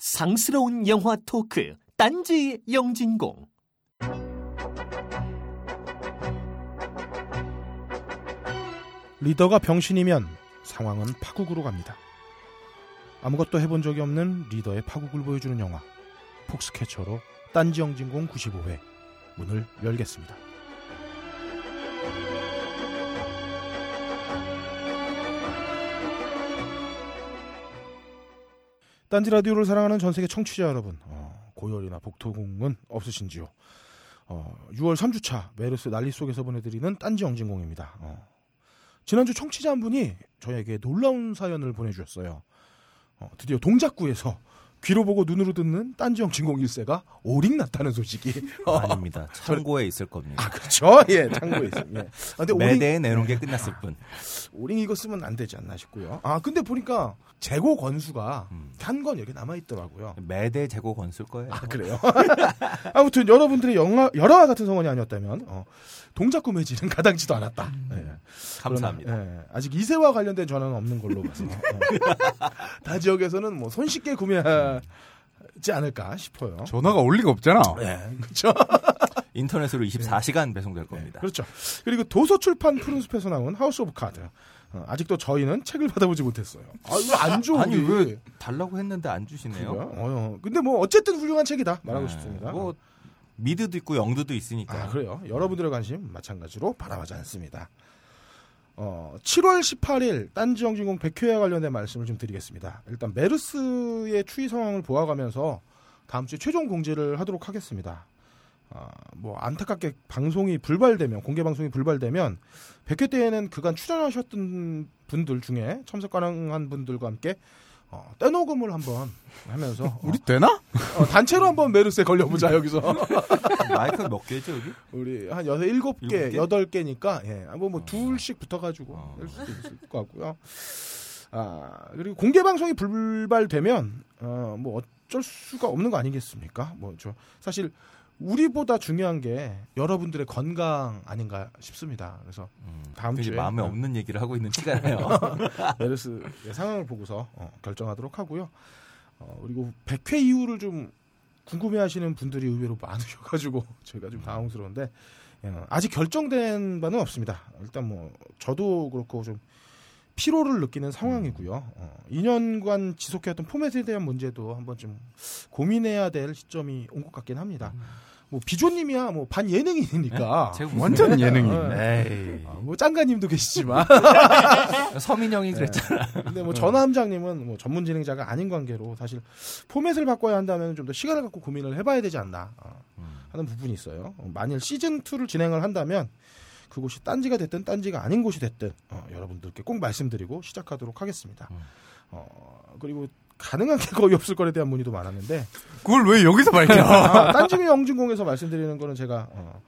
상스러운 영화 토크 딴지 영진공 리더가 병신이면 상황은 파국으로 갑니다. 아무것도 해본 적이 없는 리더의 파국을 보여주는 영화 폭스캐쳐로 딴지 영진공 95회 문을 열겠습니다. 딴지 라디오를 사랑하는 전 세계 청취자 여러분, 어, 고열이나 복토궁은 없으신지요? 어, 6월 3주차 메르스 난리 속에서 보내드리는 딴지 영진공입니다. 어, 지난주 청취자 한 분이 저에게 놀라운 사연을 보내주셨어요. 어, 드디어 동작구에서 귀로 보고 눈으로 듣는 딴지영 진공 1세가 오링 났다는 소식이 어, 아닙니다. 창고에 있을 겁니다. 아 그렇죠 예 창고에 있습니다 예. 아, 근데 오링 매대에 내놓은 게 끝났을 뿐. 오링 이거 쓰면 안 되지 않나 싶고요 아 근데 보니까 재고 건수가 음. 한건 여기 남아 있더라고요 매대 재고 건쓸 거예요. 아 그래요 아무튼 여러분들의 영화 열화와 같은 성원이 아니었다면 어, 동작 구 매질은 가당치도 않았다 예. 감사합니다. 그러나, 예, 아직 이세와 관련된 전화는 없는 걸로 봐서 어. 다 지역에서는 뭐 손쉽게 구매하지 않을까 싶어요. 전화가 올 리가 없잖아. 예, 그렇죠. 인터넷으로 24시간 배송될 겁니다. 그렇죠. 그리고 도서 출판 푸른숲에서 나온 하우스 오브 카드. 어, 아직도 저희는 책을 받아보지 못했어요. 아, 이거 안 줘. 아니. 왜 달라고 했는데 안 주시네요? 그래요? 어, 근데 뭐 어쨌든 훌륭한 책이다 말하고 네, 싶습니다. 뭐 미드도 있고 영드도 있으니까. 아, 그래요. 여러분들의 관심 마찬가지로 바라마지 않습니다. 어, 7월 18일 딴지영진공 100회와 관련된 말씀을 좀 드리겠습니다. 일단 메르스의 추이 상황을 보아가면서 다음 주에 최종 공지를 하도록 하겠습니다. 아, 뭐 안타깝게 방송이 불발되면 공개 방송이 불발되면 100회 때에는 그간 출연하셨던 분들 중에 참석 가능한 분들과 함께 어, 떼녹음을 한번 하면서 어, 우리 되나? 어, 단체로 한번 메르스에 걸려보자 여기서 마이크 몇 개죠 여기? 우리 한 여섯 일곱 개? 여덟 개니까 예, 뭐뭐 어. 둘씩 붙어가지고 어. 할 수도 있을 것 같고요. 아 그리고 공개 방송이 불발되면 어뭐 어쩔 수가 없는 거 아니겠습니까? 뭐저 사실 우리보다 중요한 게 여러분들의 건강 아닌가 싶습니다. 그래서 음, 다음 주에 마음에 어. 없는 얘기를 하고 있는 나요. 메르스의 상황을 보고서 어, 결정하도록 하고요. 어, 그리고 100회 이후를 좀 궁금해하시는 분들이 의외로 많으셔가지고 저희가 좀 당황스러운데 예, 아직 결정된 바는 없습니다. 일단 뭐 저도 그렇고 좀 피로를 느끼는 상황이고요. 어, 2년간 지속해왔던 포맷에 대한 문제도 한번 좀 고민해야 될 시점이 온 것 같긴 합니다. 뭐 비조님이야 뭐 반 예능인이니까 제가 완전 예능이. 에이. 어, 뭐 짱가님도 계시지만 서민영이 그랬잖아. 근데 뭐 전함장님은 뭐 전문 진행자가 아닌 관계로 사실 포맷을 바꿔야 한다면 좀 더 시간을 갖고 고민을 해봐야 되지 않나 어, 음. 하는 부분이 있어요. 어, 만일 시즌 2를 진행을 한다면 그곳이 딴지가 됐든 딴지가 아닌 곳이 됐든 어, 여러분들께 꼭 말씀드리고 시작하도록 하겠습니다. 음. 어, 그리고 가능한 게 거의 없을 거에 대한 문의도 많았는데 그걸 왜 여기서 밝혀? 아, 딴지미 영진공에서 말씀드리는 거는 제가 어,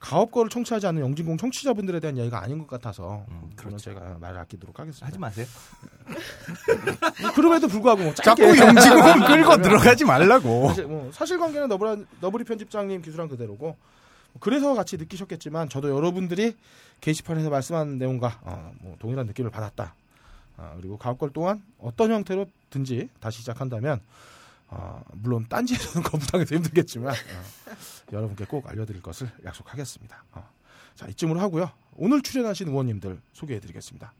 가업 거를 청취하지 않는 영진공 청취자분들에 대한 이야기가 아닌 것 같아서 음, 그렇죠. 제가 말을 아끼도록 하겠습니다. 하지 마세요. 그럼에도 불구하고 뭐 자꾸 영지공 끌고 들어가지 말라고. 사실 뭐 사실관계는 너브라, 너브리 편집장님 기술한 그대로고 그래서 같이 느끼셨겠지만 저도 여러분들이 게시판에서 말씀한 내용과 어, 뭐 동일한 느낌을 받았다. 아, 그리고 가업걸 또한 어떤 형태로든지 다시 시작한다면 어, 물론 딴지에서는 거부당해서 힘들겠지만 어, 여러분께 꼭 알려드릴 것을 약속하겠습니다. 어. 자 이쯤으로 하고요. 오늘 출연하신 의원님들 소개해드리겠습니다.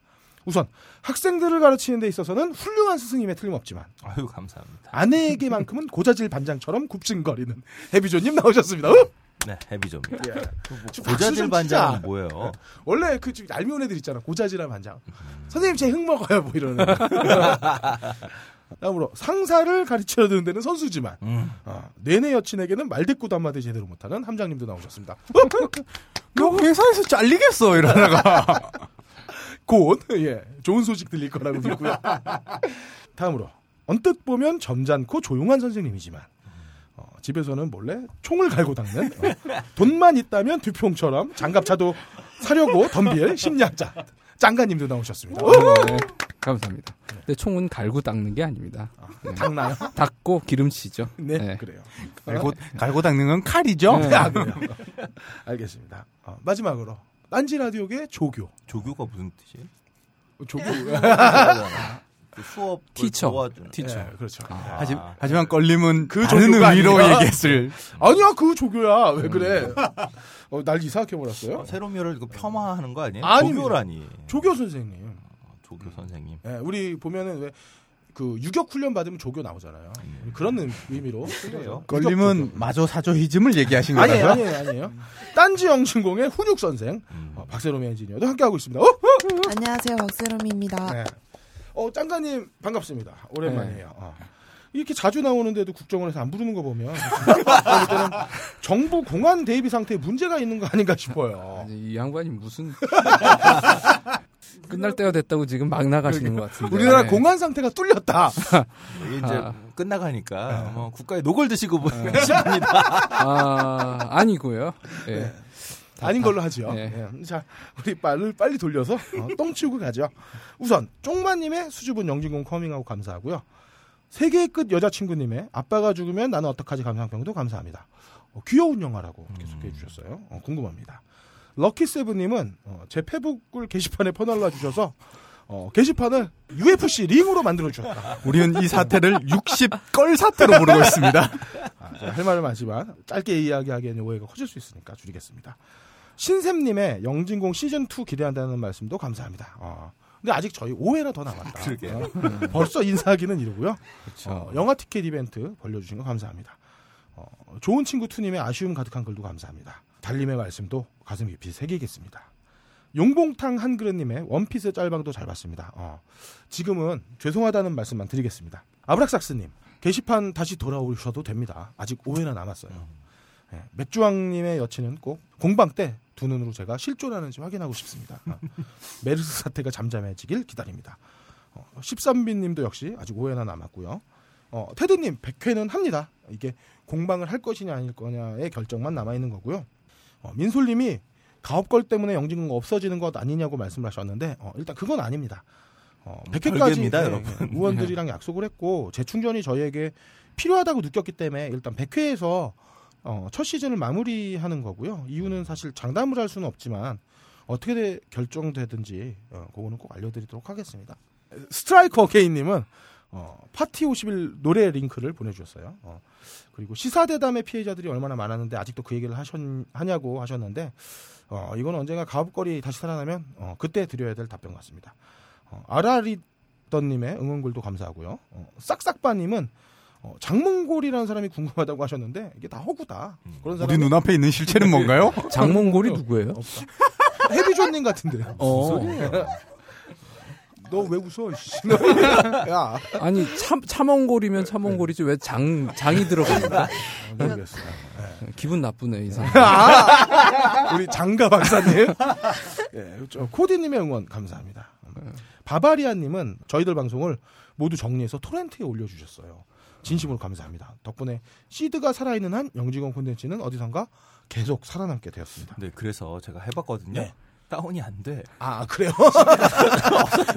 우선 학생들을 가르치는 데 있어서는 훌륭한 스승님에 틀림없지만 아유 감사합니다. 아내에게만큼은 고자질 반장처럼 굽신거리는 해비조님 나오셨습니다. 어? 네 해비조입니다. 예. 좀 고자질. 반장은 뭐예요? 원래 그 얄미운 애들 있잖아. 고자질한 반장. 선생님 제 흙 먹어요. 뭐 이러는. 다음으로 상사를 가르쳐 주는 데는 선수지만 음. 아, 내내 여친에게는 말대꾸도 한마디 제대로 못하는 함장님도 나오셨습니다. 너 회사에서 잘리겠어 이러다가. 곧 예, 좋은 소식 들릴 거라고 믿고요. 다음으로 언뜻 보면 점잖고 조용한 선생님이지만 어, 집에서는 몰래 총을 갈고 닦는 어, 돈만 있다면 두평처럼 장갑차도 사려고 덤빌 심리학자 짱가님도 나오셨습니다. 네, 감사합니다. 근데 총은 갈고 닦는 게 아닙니다. 네. 닦나요? 닦고 기름치죠. 네, 네. 그래요. 갈고, 갈고 닦는 건 칼이죠? 네. 아. 알겠습니다. 어, 마지막으로 딴지 라디오계 조교. 조교가 무슨 뜻이에요? 조교. 그 수업 티처. 도와주는. 티처. 예, 그렇죠. 아. 하지, 하지만 걸림은 그그 다른 의미로 아니라. 얘기했을. 아니야, 그 조교야. 왜 그래? 어, 날 이상하게 몰았어요. 어, 세로미어를 이거 폄하하는 거 아니에요? 아닙니다. 조교라니. 조교 선생님. 조교 선생님. 예, 우리 보면은 왜 그 유격 훈련 받으면 조교 나오잖아요. 그런 의- 의미로 쓴 거죠. 걸림은 마조 사조히즘을 얘기하신 거라서. 아니에요, 아니에요, 아니에요. 딴지 영신공의 훈육 선생 음. 어, 박세롬 엔지니어도 함께 하고 있습니다. 어? 어? 안녕하세요, 박세롬입니다. 네. 어, 짱가님 반갑습니다. 오랜만이에요. 어. 이렇게 자주 나오는데도 국정원에서 안 부르는 거 보면 제가 볼 때는 정부 공안 대비 상태에 문제가 있는 거 아닌가 싶어요. 아니, 이 양반이 무슨 끝날 때가 됐다고 지금 막 나가시는 것 같은데. 우리나라 네. 공안 상태가 뚫렸다. 이제 아. 끝나가니까 뭐 국가의 녹을 드시고 싶습니다. 아 아니고요. 예. 네. 아닌 걸로 하죠. 네. 예. 자, 우리 빨리 빨리 돌려서 어, 똥 치우고 가죠. 우선 쪽마님의 수줍은 영진공 커밍하고 감사하고요. 세계의 끝 여자친구님의 아빠가 죽으면 나는 어떡하지 감상평도 감사합니다. 어, 귀여운 영화라고 이렇게 소개해 주셨어요. 어, 궁금합니다. 럭키세븐님은 어, 제 페북을 게시판에 퍼날라 주셔서 어, 게시판을 UFC 링으로 만들어 주셨다. 우리는 이 사태를 60걸 사태로 부르고 있습니다. 아, 할 말은 많지만 짧게 이야기하기에는 오해가 커질 수 있으니까 줄이겠습니다. 신샘님의 영진공 시즌 2 기대한다는 말씀도 감사합니다. 어, 근데 아직 저희 5회나 더 남았다. 그러게요. 어, 벌써 인사하기는 이르고요. 그렇죠. 어, 영화 티켓 이벤트 벌려주신 거 감사합니다. 어, 좋은 친구 투님의 아쉬움 가득한 글도 감사합니다. 달님의 말씀도 가슴 깊이 새기겠습니다. 용봉탕 한그릇님의 원피스 짤방도 잘 봤습니다. 어, 지금은 죄송하다는 말씀만 드리겠습니다. 아브락삭스님 게시판 다시 돌아오셔도 됩니다. 아직 5회나 남았어요. 예, 맥주왕님의 여친은 꼭 공방 때 두 눈으로 제가 실존하는지 확인하고 싶습니다. 어, 메르스 사태가 잠잠해지길 기다립니다. 어, 13비님도 역시 아직 5회나 남았고요. 어, 테드님 100회는 합니다. 이게 공방을 할 것이냐 아닐 거냐의 결정만 남아 있는 거고요. 어, 민솔님이 가업걸 때문에 영진공 없어지는 것 아니냐고 말씀하셨는데 어, 일단 그건 아닙니다. 어, 100회까지 별개입니다, 여러분. 의원들이랑 약속을 했고 재충전이 저희에게 필요하다고 느꼈기 때문에 일단 100회에서 어, 첫 시즌을 마무리하는 거고요. 이유는 사실 장담을 할 수는 없지만 어떻게 돼- 결정되든지 어, 그거는 꼭 알려드리도록 하겠습니다. 스트라이커 게이님은 어, 파티 50일 노래 링크를 보내주셨어요. 어, 그리고 시사대담의 피해자들이 얼마나 많았는데 아직도 그 얘기를 하셨, 하냐고 하셨는데 어, 이건 언젠가 가업거리 다시 살아나면 어, 그때 드려야 될 답변 같습니다. 어, 아라리더님의 응원글도 감사하고요. 어, 싹싹바님은 어, 장몽골이라는 사람이 궁금하다고 하셨는데 이게 다 허구다. 그런 우리 사람 눈앞에 있는 실체는 뭔가요? 장몽골이 누구예요? 해비존님 같은데. 어. 너왜 웃어? 씨. 야, 아니 참 참원골이면 참원골이지 왜 장 장이 들어갑니까? 어, 모르겠어요. 기분 나쁘네 이 사람. 우리 장가 박사님. 예, 저 코디님의 응원 감사합니다. 바바리아님은 저희들 방송을 모두 정리해서 토렌트에 올려주셨어요. 진심으로 감사합니다. 덕분에 시드가 살아있는 한 영지공 콘텐츠는 어디선가 계속 살아남게 되었습니다. 네, 그래서 제가 해봤거든요. 네. 다운이 안 돼. 아 그래요?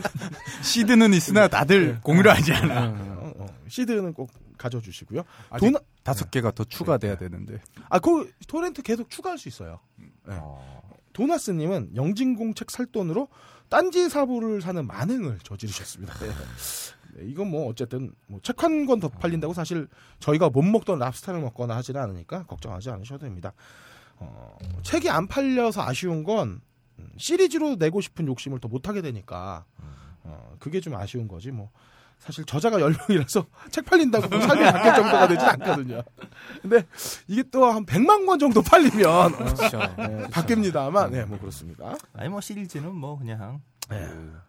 시드는 있으나 다들 공유를 하지 않아. 어, 어, 시드는 꼭 가져주시고요. 돈, 다섯 개가 더 추가돼야 되는데. 아, 그 토렌트 계속 추가할 수 있어요. 네. 어, 도나스님은 영진공 책 살 돈으로 딴지 사부를 사는 만행을 저지르셨습니다. 네. 네, 이건 뭐 어쨌든 뭐책한 권 더 팔린다고 사실 저희가 못 먹던 랍스타를 먹거나 하지는 않으니까 걱정하지 않으셔도 됩니다. 어, 책이 안 팔려서 아쉬운 건 음, 시리즈로 내고 싶은 욕심을 더 못하게 되니까 어, 그게 좀 아쉬운 거지 뭐 사실 저자가 10명이라서 책 팔린다고 뭐 삶이 바뀔 정도가 되진 않거든요. 근데 이게 또 한 100만 권 정도 팔리면 어, 그렇죠. 네, 바뀝니다만 네, 뭐 그렇습니다. 아니 뭐 시리즈는 뭐 그냥 네. 그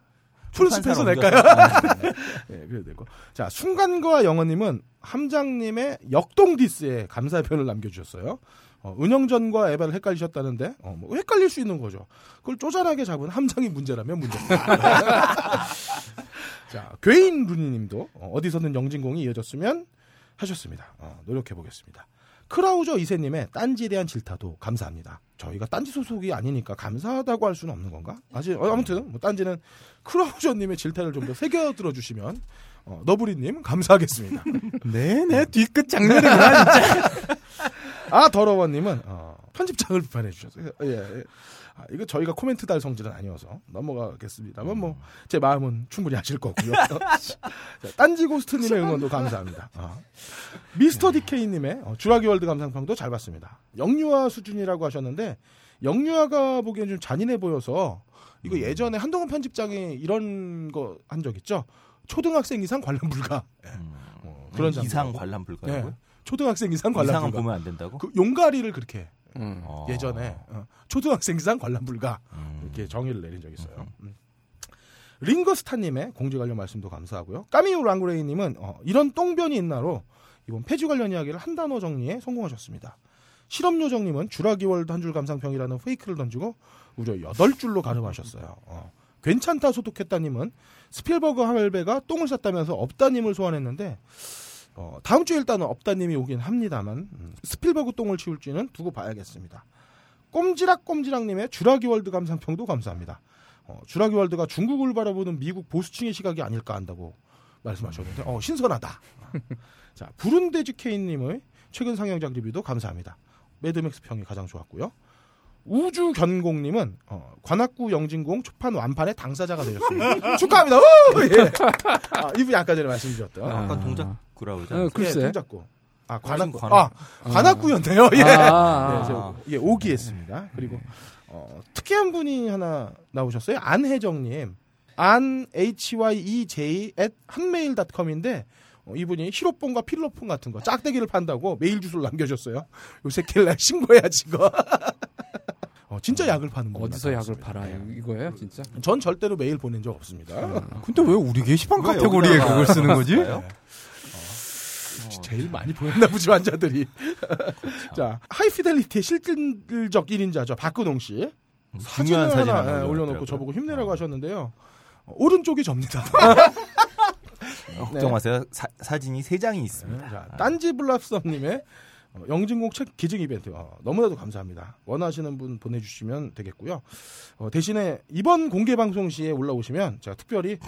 출판사로 낼까요? 네, 그래도 되고. 자, 순간과 영어님은 함장님의 역동 디스에 감사의 표현을 남겨주셨어요. 어, 은영전과 에바를 헷갈리셨다는데, 어, 뭐 헷갈릴 수 있는 거죠. 그걸 쪼잔하게 잡은 함장이 문제라면 문제입니다. 자, 괴인 루니님도 어, 어디서든 영진공이 이어졌으면 하셨습니다. 어, 노력해 보겠습니다. 크라우저 이세님의 딴지에 대한 질타도 감사합니다. 저희가 딴지 소속이 아니니까 감사하다고 할 수는 없는 건가? 아직 어, 아무튼 뭐 딴지는 크라우저님의 질타를 좀 더 새겨 들어주시면 어, 너브리님 감사하겠습니다. 네네 뒤끝 장면이구나 진짜. 아 더러워님은 어, 편집장을 비판해 주셨어요. 예, 예. 아, 이거 저희가 코멘트 달 성질은 아니어서 넘어가겠습니다만 뭐제 마음은 충분히 아실 거고요. 자, 딴지 고스트님의 응원도 감사합니다. 아. 미스터 디케이님의 어, 주라기 월드 감상평도 잘 봤습니다. 영유아 수준이라고 하셨는데 영유아가 보기엔 좀 잔인해 보여서 이거 예전에 한동훈 편집장이 이런 거 한 적 있죠. 초등학생 이상 관람 불가. 예. 어, 그런 이상 장면하고. 관람 예. 불가요? 초등학생 이상 관람 이상은 불가. 보면 안 된다고? 그 용가리를 그렇게 음. 어. 예전에 어, 초등학생 이상 관람 불가 음. 이렇게 정의를 내린 적이 있어요. 음. 링거스타님의 공지 관련 말씀도 감사하고요. 까미우 랑그레이님은 어, 이런 똥변이 있나로 이번 폐지 관련 이야기를 한 단어 정리에 성공하셨습니다. 실업요정님은 주라기 월드 한 줄 감상평이라는 fake를 던지고 무려 8줄로 갈음하셨어요. 어. 괜찮다 소독했다님은 스필버그 할배가 똥을 쌌다면서 없다님을 소환했는데 어, 다음 주에 일단은 없다님이 오긴 합니다만 음, 스필버그 똥을 치울지는 두고 봐야겠습니다. 꼼지락꼼지락님의 주라기 월드 감상평도 감사합니다. 어, 주라기 월드가 중국을 바라보는 미국 보수층의 시각이 아닐까 한다고 말씀하셨는데 어, 신선하다. 자 부른데지 케인님의 최근 상영작 리뷰도 감사합니다. 매드맥스 평이 가장 좋았고요. 우주 견공님은 어, 관악구 영진공 초판 완판의 당사자가 되셨습니다. 축하합니다. 우! 예. 아, 이분이 아까 전에 말씀드렸던 아. 아까 동작구라 어, 그러잖아요. 글쎄. 예, 동작구. 아 관악구. 관악- 아 관악구였네요. 예. 아, 네, 저, 예, 오기했습니다. 그리고 어, 특이한 분이 하나 나오셨어요. 안혜정 님. 안 h y e j at 한메일.com인데 어, 이분이 히로뽕과 필로폰 같은 거 짝대기를 판다고 메일 주소를 남겨줬어요. 요새 킬날 신고해야지 이거. 어, 진짜 약을 파는 분 어디서 약을 나타났습니다. 팔아 요? 이거예요, 진짜? 전 절대로 메일 보낸 적 없습니다. 근데 왜 우리 게시판 왜 카테고리에 그걸 쓰는 거지? 할까요? 제일 많이 보냈나 보지 환자들이. 자 하이피델리티의 실질적 1인자죠 박근홍 씨. 중요한 사진 하나 하나 예, 올려놓고. 저보고 힘내라고 하셨는데요. 어, 오른쪽이 접니다. 어, 걱정 마세요. 사, 사진이 세 장이 있습니다. 자, 딴지 블랍썸님의 어, 영진공 책 기증 이벤트 어, 너무나도 감사합니다. 원하시는 분 보내주시면 되겠고요. 어, 대신에 이번 공개 방송 시에 올라오시면 제가 특별히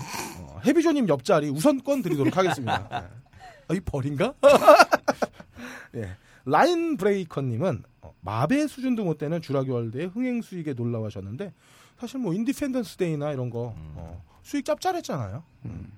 어, 해비조님 옆자리 우선권 드리도록 하겠습니다. 예. 아, 이 벌인가? 예. 라인 브레이커님은 어, 마배 수준도 못 되는 주라기 월드의 흥행 수익에 놀라워하셨는데 사실 뭐 인디펜던스 데이나 이런 거 어, 수익 짭짤했잖아요. 음.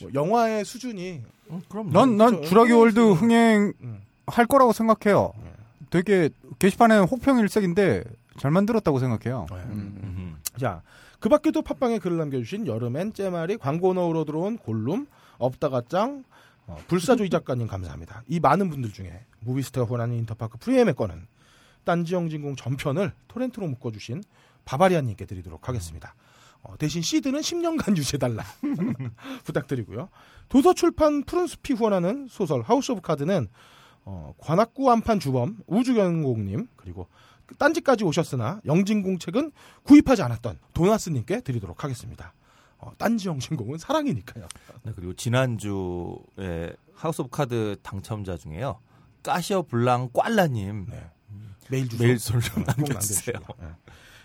뭐 영화의 수준이 음, 그럼 난, 난. 주라기 월드 흥행 음. 할 거라고 생각해요. 네. 되게 게시판에 혹평일색인데 잘 만들었다고 생각해요. 네. 음. 음. 자, 그 밖에도 팟빵에 글을 남겨주신 여름엔 째마리 광고 넣으러 들어온 골룸, 업다가 짱, 어, 불사조이 작가님 감사합니다. 이 많은 분들 중에 무비스트가 권하는 인터파크 프리 예매권은 딴지영진공 전편을 토렌트로 묶어주신 바바리안님께 드리도록 하겠습니다. 어, 대신 시드는 10년간 유지해달라 부탁드리고요. 도서출판 푸른숲이 후원하는 소설 하우스 오브 카드는 어, 관악구 한판 주범 우주경공님 그리고 딴지까지 오셨으나 영진공 책은 구입하지 않았던 도나스님께 드리도록 하겠습니다. 어, 딴지 영진공은 사랑이니까요. 네, 그리고 지난주에 하우스 오브 카드 당첨자 중에요. 까시어 블랑 꽐라님 네. 메일 주소 메일 좀 꼭 남겨주세요. 예.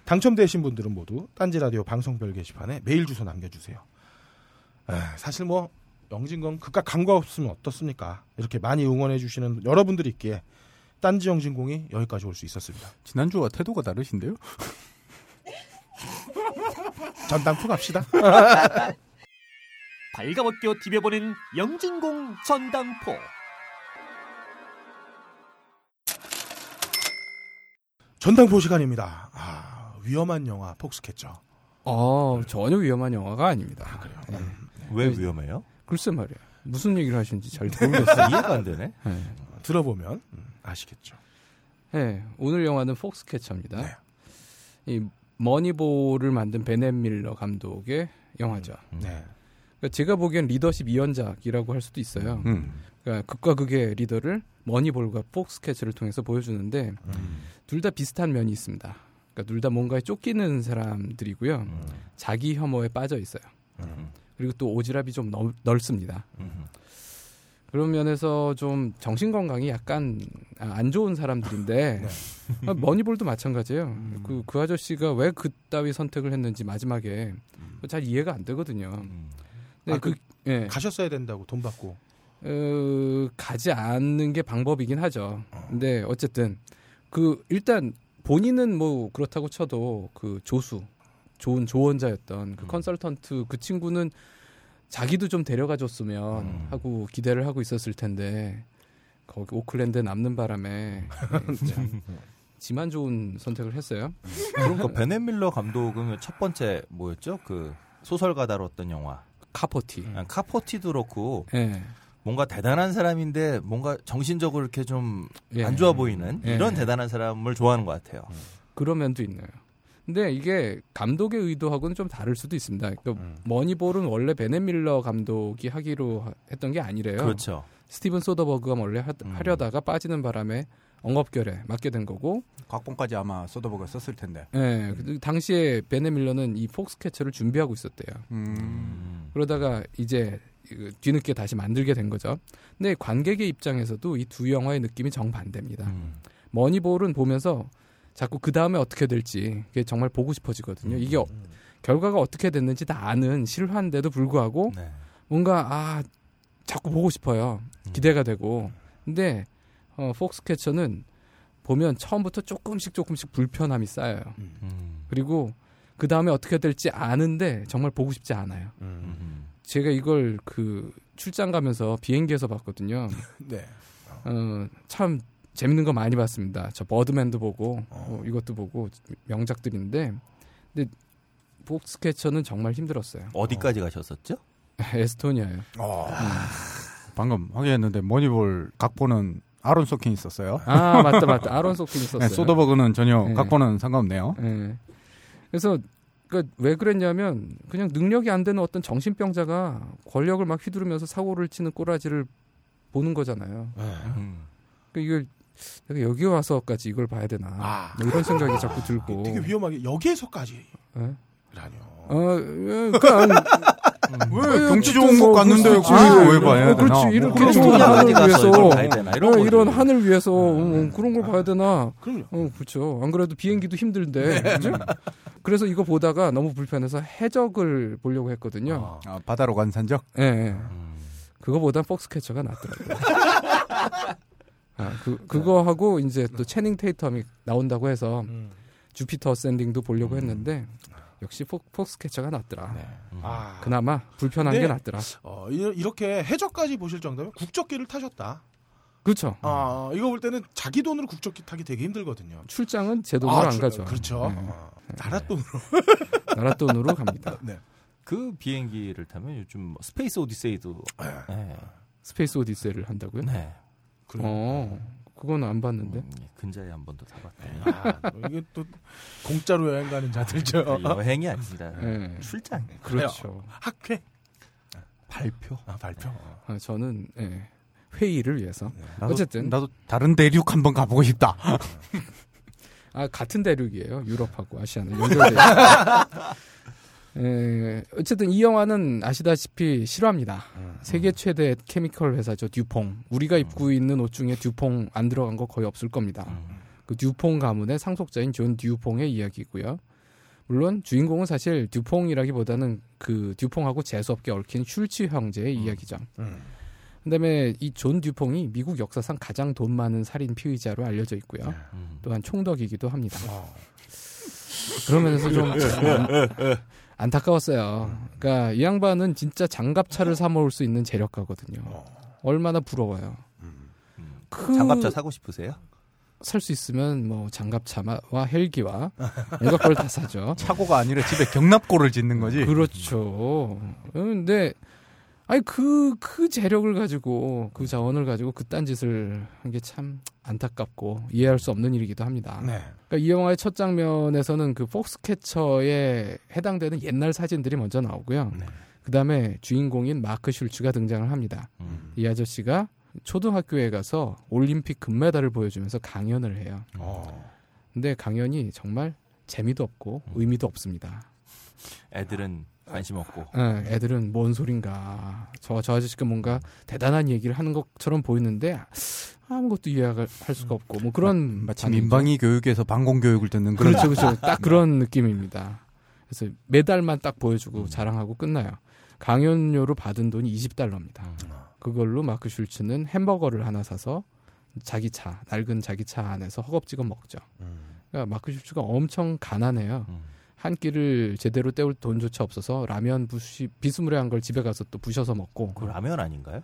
당첨되신 분들은 모두 딴지 라디오 방송별 게시판에 메일 주소 남겨주세요. 에, 사실 뭐 영진공 그깟 광고 없으면 어떻습니까? 이렇게 많이 응원해 주시는 여러분들이 있기에 딴지 영진공이 여기까지 올 수 있었습니다. 지난주와 태도가 다르신데요? 전당포 갑시다. 발가벗겨 디벼보는 영진공 전당포. 전당포 시간입니다. 아, 위험한 영화 폭스캐쳐. 어, 전혀 위험한 영화가 아닙니다. 네. 왜 위험해요? 글쎄 말이야. 무슨 얘기를 하시는지 잘 모르겠어요. 이해가 안 되네. 네. 들어보면 음, 아시겠죠. 네, 오늘 영화는 폭스캐쳐입니다. 네. 이 머니볼을 만든 베넷 밀러 감독의 영화죠. 네. 그러니까 제가 보기엔 리더십 이연작이라고 할 수도 있어요. 음. 그러니까 극과 극의 리더를 머니볼과 폭스캐쳐를 통해서 보여주는데 음. 둘다 비슷한 면이 있습니다. 그러니까 둘 다 뭔가에 쫓기는 사람들이고요. 음. 자기 혐오에 빠져 있어요. 음. 그리고 또 오지랖이 좀 넓, 넓습니다. 음. 그런 면에서 좀 정신 건강이 약간 아, 안 좋은 사람들인데 네. 아, 머니볼도 마찬가지예요. 음. 그, 그 아저씨가 왜 그따위 선택을 했는지 마지막에 잘 이해가 안 되거든요. 음. 근데 아, 그, 예, 가셨어야 된다고 돈 받고. 어, 가지 않는 게 방법이긴 하죠. 근데 어쨌든 그 일단 본인은 뭐 그렇다고 쳐도 그 조수 좋은 조언자였던 그 음. 컨설턴트 그 친구는 자기도 좀 데려가 줬으면 음. 하고 기대를 하고 있었을 텐데 거기 오클랜드에 남는 바람에 참 지만 좋은 선택을 했어요. 그럼 그 베넷 밀러 감독은 첫 번째 뭐였죠? 그 소설가 다뤘던 영화. 카포티. 아, 카포티도 그렇고 예. 뭔가 대단한 사람인데 뭔가 정신적으로 이렇게 좀안 예. 좋아 보이는 예. 이런 대단한 사람을 좋아하는 것 같아요. 그런 면도 있네요. 근데 이게 감독의 의도하고는 좀 다를 수도 있습니다. 그러니까 음. 머니볼은 원래 베넷 밀러 감독이 하기로 하- 했던 게 아니래요. 그렇죠. 스티븐 소더버그가 원래 하, 음. 하려다가 빠지는 바람에 엉겁결에 맡게 된 거고, 각본까지 아마 소더버가 썼을 텐데. 예, 그 당시에 베넷 밀러는 이 폭스캐쳐를 준비하고 있었대요. 음. 음. 그러다가 이제 그 뒤늦게 다시 만들게 된 거죠. 근데 관객의 입장에서도 이 두 영화의 느낌이 정반대입니다. 음. 머니볼은 보면서 자꾸 그 다음에 어떻게 될지 그게 정말 보고 싶어지거든요. 이게 어- 음. 결과가 어떻게 됐는지 다 아는 실화인데도 불구하고 네. 뭔가 아 자꾸 보고 싶어요. 음. 기대가 되고. 근데 어, 폭스캐쳐는 보면 처음부터 조금씩 조금씩 불편함이 쌓여요. 음. 그리고 그 다음에 어떻게 될지 아는데 정말 보고 싶지 않아요. 음. 음. 제가 이걸 그 출장 가면서 비행기에서 봤거든요. 네. 어, 참 재밌는 거 많이 봤습니다. 저 버드맨도 보고 어, 이것도 보고 명작들인데 근데 폭스캐쳐는 정말 힘들었어요. 어디까지 가셨었죠? 에스토니아요. 어. 방금 확인했는데 머니볼 각본은 아론 소킨 있었어요. 아 맞다 맞다. 아론 소킨 있었어요. 네, 소더버그는 전혀 네. 각본은 상관없네요. 예. 그래서 그러니까 왜 그랬냐면 그냥 능력이 안 되는 어떤 정신병자가 권력을 막 휘두르면서 사고를 치는 꼬라지를 보는 거잖아요. 네. 음. 그러니까 이걸 내가 여기 와서까지 이걸 봐야 되나 아. 뭐 이런 생각이 자꾸 들고. 되게 위험하게 여기에서까지 예? 라뇨. 어, 예, 그러니까 왜 예, 경치 뭐, 좋은 곳 갔는데 그렇지. 그거 아, 왜 봐야 어, 되나? 그렇지. 뭐 이렇게 좋은 하늘 위해서 이걸 봐야 되나 이런. 이런 하늘 위해서 어, 그런 걸 봐야 되나? 그럼요. 어, 그렇죠. 안 그래도 비행기도 힘들데 그죠? 그래서 이거 보다가 너무 불편해서 해적을 보려고 했거든요. 아. 아, 바다로 간 산적? 예, 예. 음. 그거보단 폭스캐쳐가 낫더라고요. 아, 그, 그거 하고 이제 또 채닝 테이텀이 나온다고 해서 음. 주피터 어센딩도 보려고 음. 했는데 역시 폭, 폭스캐쳐가 낫더라. 네. 음. 아. 그나마 불편한 네. 게 낫더라. 어, 이- 이렇게 해적까지 보실 정도면 국적기를 타셨다. 그렇죠. 아, 이거 볼 때는 자기 돈으로 국적기 타기 되게 힘들거든요. 출장은 제 돈으로 아, 안 주- 가죠. 그렇죠. 네. 어, 나라 돈으로. 나라 돈으로 갑니다. 네. 그 비행기를 타면 요즘 뭐 스페이스 오디세이도 네. 스페이스 오디세이를 한다고요? 네. 그래. 어, 그건 안 봤는데. 음, 근자에 한 번도 타봤더니 아, 이게 또 공짜로 여행 가는 자들죠. 여행이 아니라 네. 출장 그렇죠. 학회 발표 아, 발표. 아, 저는 예, 회의를 위해서. 나도, 어쨌든. 나도 다른 대륙 한번 가보고 싶다. 아 같은 대륙이에요. 유럽하고 아시아는 연결돼. 에, 어쨌든 이 영화는 아시다시피 실화입니다. 음. 세계 최대 chemical 회사죠 듀퐁. 우리가 입고 있는 옷 중에 듀퐁 안 들어간 거 거의 없을 겁니다. 음. 그 듀퐁 가문의 상속자인 존 듀퐁의 이야기고요. 물론 주인공은 사실 듀퐁이라기보다는 그 듀퐁하고 재수없게 얽힌 슐츠 형제의 이야기죠. 음. 그다음에 이 존 듀퐁이 미국 역사상 가장 돈 많은 살인 피의자로 알려져 있고요. 음. 또한 총덕이기도 합니다. 어. 그런 면에서 좀 안- 안타까웠어요. 그러니까 이 양반은 진짜 장갑차를 사 먹을 수 있는 재력가거든요. 어. 얼마나 부러워요. 음. 음. 그 장갑차 사고 싶으세요? 살 수 있으면 뭐 장갑차와 헬기와 온갖 걸다 사죠. 차고가 아니라 집에 경납고를 짓는 거지. 그렇죠. 근데 아니 그그 재력을 가지고 그 자원을 가지고 그딴 짓을 한 게 참 안타깝고 이해할 수 없는 일이기도 합니다. 네. 그러니까 이 영화의 첫 장면에서는 그 폭스캐쳐에 해당되는 옛날 사진들이 먼저 나오고요. 네. 그 다음에 주인공인 마크 슐츠가 등장을 합니다. 음. 이 아저씨가 초등학교에 가서 올림픽 금메달을 보여주면서 강연을 해요. 어. 근데 강연이 정말 재미도 없고 의미도 없습니다. 애들은 관심 없고 예, 애들은 뭔 소린가. 저, 저 아저씨가 뭔가 대단한 얘기를 하는 것처럼 보이는데 아무것도 이해할 수가 없고 뭐 그런 마치 반응이죠. 민방위 교육에서 방공 교육을 듣는 그런 그렇죠, 그렇죠. 딱 그런 느낌입니다. 그래서 메달만 딱 보여주고 자랑하고 끝나요. 강연료로 받은 돈이 20달러입니다. 음. 그걸로 마크 슐츠는 햄버거를 하나 사서 자기 차, 낡은 자기 차 안에서 허겁지겁 먹죠. 음. 그러니까 마크 슐츠가 엄청 가난해요. 음. 한 끼를 제대로 때울 돈조차 없어서 라면 부시 비스무리한 걸 집에 가서 또 부셔서 먹고 그 라면 아닌가요?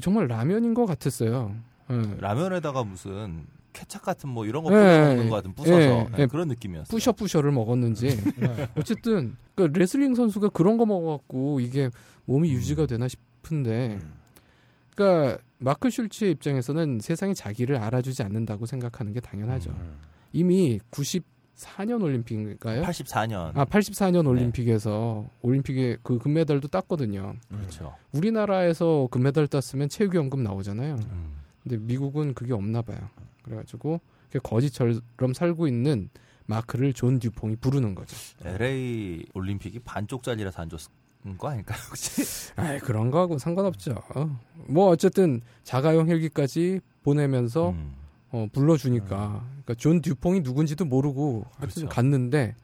정말 라면인 것 같았어요. 예. 라면에다가 무슨 케찹 같은 뭐 이런 거 예, 뿌려 예, 먹는 것 같은 부서서 예, 네, 예. 그런 느낌이었어요. 뿌셔 뿌셔를 먹었는지 네. 어쨌든 그 레슬링 선수가 그런 거 먹어갖고 이게 몸이 음. 유지가 되나 싶은데 음. 그러니까 마크 슐츠의 입장에서는 세상이 자기를 알아주지 않는다고 생각하는 게 당연하죠. 음. 이미 94년 올림픽인가요? 84년 아, 84년 네. 올림픽에서 올림픽에 그 금메달도 땄거든요. 그렇죠. 우리나라에서 금메달 땄으면 체육연금 나오잖아요. 음. 근데 미국은 그게 없나 봐요. 그래가지고 거지처럼 살고 있는 마크를 존 듀퐁이 부르는 거죠. LA 올림픽이 반쪽짜리라서 안 줬던 거 아닐까요? 혹시? 아 그런 거하고 상관없죠. 뭐 어쨌든 자가용 헬기까지 보내면서 음. 어, 불러주니까 그러니까 존 듀퐁이 누군지도 모르고 하여튼 그렇죠. 갔는데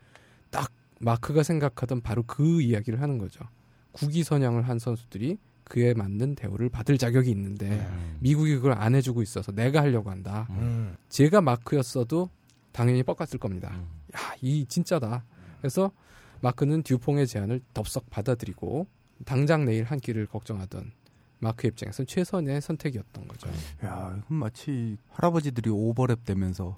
딱 마크가 생각하던 바로 그 이야기를 하는 거죠. 국위 선양을 한 선수들이 그에 맞는 대우를 받을 자격이 있는데 음. 미국이 그걸 안 해주고 있어서 내가 하려고 한다. 음. 제가 마크였어도 당연히 뻑갔을 겁니다. 음. 야, 이 진짜다. 그래서 마크는 듀퐁의 제안을 덥석 받아들이고 당장 내일 한 끼를 걱정하던 마크 입장에서는 최선의 선택이었던 거죠. 야, 이건 마치 할아버지들이 오버랩 되면서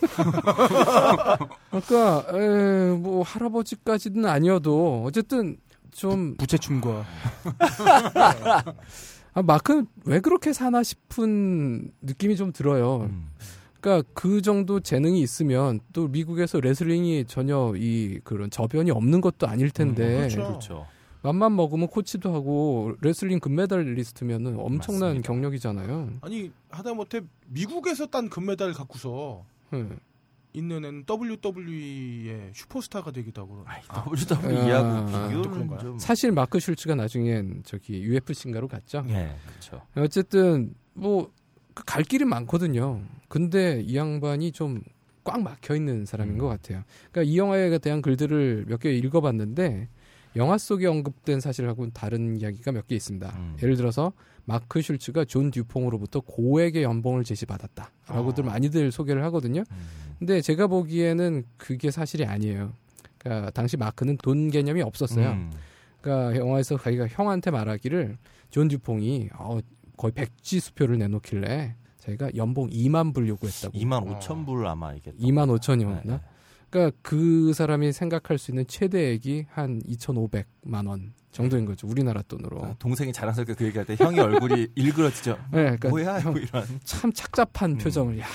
그러니까 에, 뭐 할아버지까지는 아니어도 어쨌든 좀 부채춤과 아, 마크는 왜 그렇게 사나 싶은 느낌이 좀 들어요. 음. 그러니까 그 정도 재능이 있으면 또 미국에서 레슬링이 전혀 이 그런 저변이 없는 것도 아닐 텐데 음, 그렇죠. 그렇죠. 맘만 먹으면 코치도 하고 레슬링 금메달리스트면은 엄청난 맞습니다. 경력이잖아요. 아니 하다못해 미국에서 딴 금메달 갖고서 예. 있는 애는 WWE의 슈퍼스타가 되기도 하고 아이, 아, WWE하고 아, 또 비교는 그런가요? 좀 사실 마크 슐츠가 나중엔 저기 UFC인가로 갔죠. 예, 그렇죠. 어쨌든 뭐 갈 길이 많거든요. 근데 이 양반이 좀 꽉 막혀 있는 사람인 음. 것 같아요. 그러니까 이 영화에 대한 글들을 몇 개 읽어봤는데 영화 속에 언급된 사실하고는 다른 이야기가 몇 개 있습니다. 음. 예를 들어서 마크 슐츠가 존 듀퐁으로부터 고액의 연봉을 제시받았다라고들 어. 많이들 소개를 하거든요. 음. 근데 제가 보기에는 그게 사실이 아니에요. 그러니까 당시 마크는 돈 개념이 없었어요. 음. 그러니까 영화에서 자기가 형한테 말하기를 존 듀퐁이 어, 거의 백지 수표를 내놓길래 자기가 연봉 2만 불 요구했다고. 2만 5천 불 아마 이게 2만 5천이었나? 네. 그러니까 그 사람이 생각할 수 있는 최대액이 한 2,500만 원 정도인 거죠. 우리나라 돈으로. 아, 동생이 자랑스럽게 그 얘기할 때 형이 얼굴이 일그러지죠. 네, 그러니까 뭐야 형, 뭐 이런. 참 착잡한 음. 표정을 야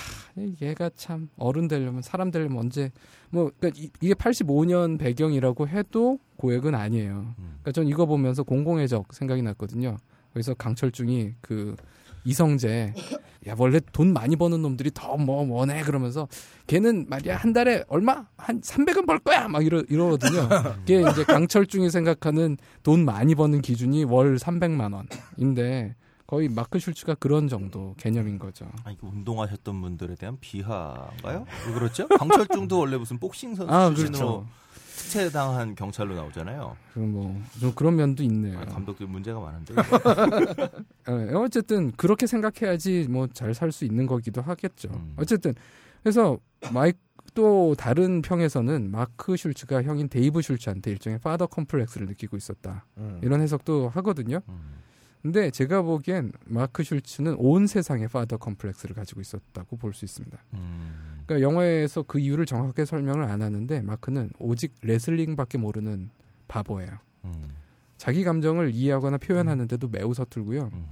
얘가 참 어른 되려면 사람 되려면 언제 뭐 그러니까 이, 이게 85년 배경이라고 해도 고액은 아니에요. 음. 그러니까 전 이거 보면서 공공의 적 생각이 났거든요. 그래서 강철중이 그 이성재 야 원래 돈 많이 버는 놈들이 더 뭐 원해 그러면서 걔는 말이야 한 달에 얼마 한 300은 벌 거야 막 이러 이러거든요. 그게 이제 강철중이 생각하는 돈 많이 버는 기준이 월 300만 원인데 거의 마크 슐츠가 그런 정도 개념인 거죠. 아, 이거 운동하셨던 분들에 대한 비하인가요? 왜 그렇죠? 강철중도 원래 무슨 복싱 선수 아 그렇죠. 특채당한 경찰로 나오잖아요. 뭐 좀 그런 면도 있네요. 아, 감독들 문제가 많은데. 예, 어쨌든 그렇게 생각해야지 뭐 잘 살 수 있는 거기도 하겠죠. 음. 어쨌든 그래서 마이크 또 다른 평에서는 마크 슐츠가 형인 데이브 슐츠한테 일종의 father complex를 느끼고 있었다. 음. 이런 해석도 하거든요. 음. 근데 제가 보기엔 마크 슐츠는 온 세상의 father complex를 가지고 있었다고 볼 수 있습니다. 음. 그러니까 영화에서 그 이유를 정확하게 설명을 안 하는데 마크는 오직 레슬링밖에 모르는 바보예요. 음. 자기 감정을 이해하거나 표현하는데도 매우 서툴고요. 음.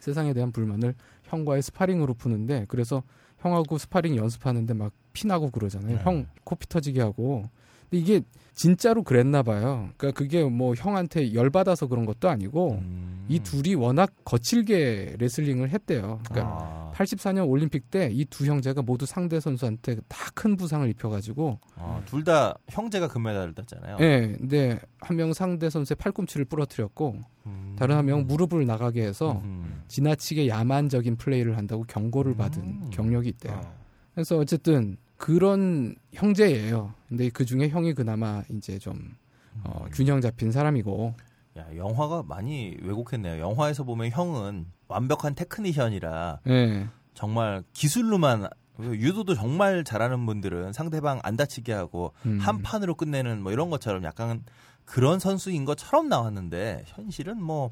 세상에 대한 불만을 형과의 스파링으로 푸는데 그래서 형하고 스파링 연습하는데 막 피나고 그러잖아요. 네. 형 코피 터지게 하고. 근데 이게 진짜로 그랬나 봐요. 그러니까 그게 뭐 형한테 열 받아서 그런 것도 아니고 음. 이 둘이 워낙 거칠게 레슬링을 했대요. 그러니까 아. 84년 올림픽 때 이 두 형제가 모두 상대 선수한테 다 큰 부상을 입혀가지고, 아, 둘다 형제가 금메달을 땄잖아요. 예, 근데 한 명 상대 선수의 팔꿈치를 부러뜨렸고, 음. 다른 한 명 무릎을 나가게 해서 음. 지나치게 야만적인 플레이를 한다고 경고를 받은 음. 경력이 있대요. 어. 그래서 어쨌든 그런 형제예요. 근데 그 중에 형이 그나마 이제 좀 어, 균형 잡힌 사람이고, 야, 영화가 많이 왜곡했네요. 영화에서 보면 형은 완벽한 테크니션이라 예, 정말 기술로만 유도도 정말 잘하는 분들은 상대방 안 다치게 하고 음. 한 판으로 끝내는 뭐 이런 것처럼 약간 그런 선수인 것처럼 나왔는데 현실은 뭐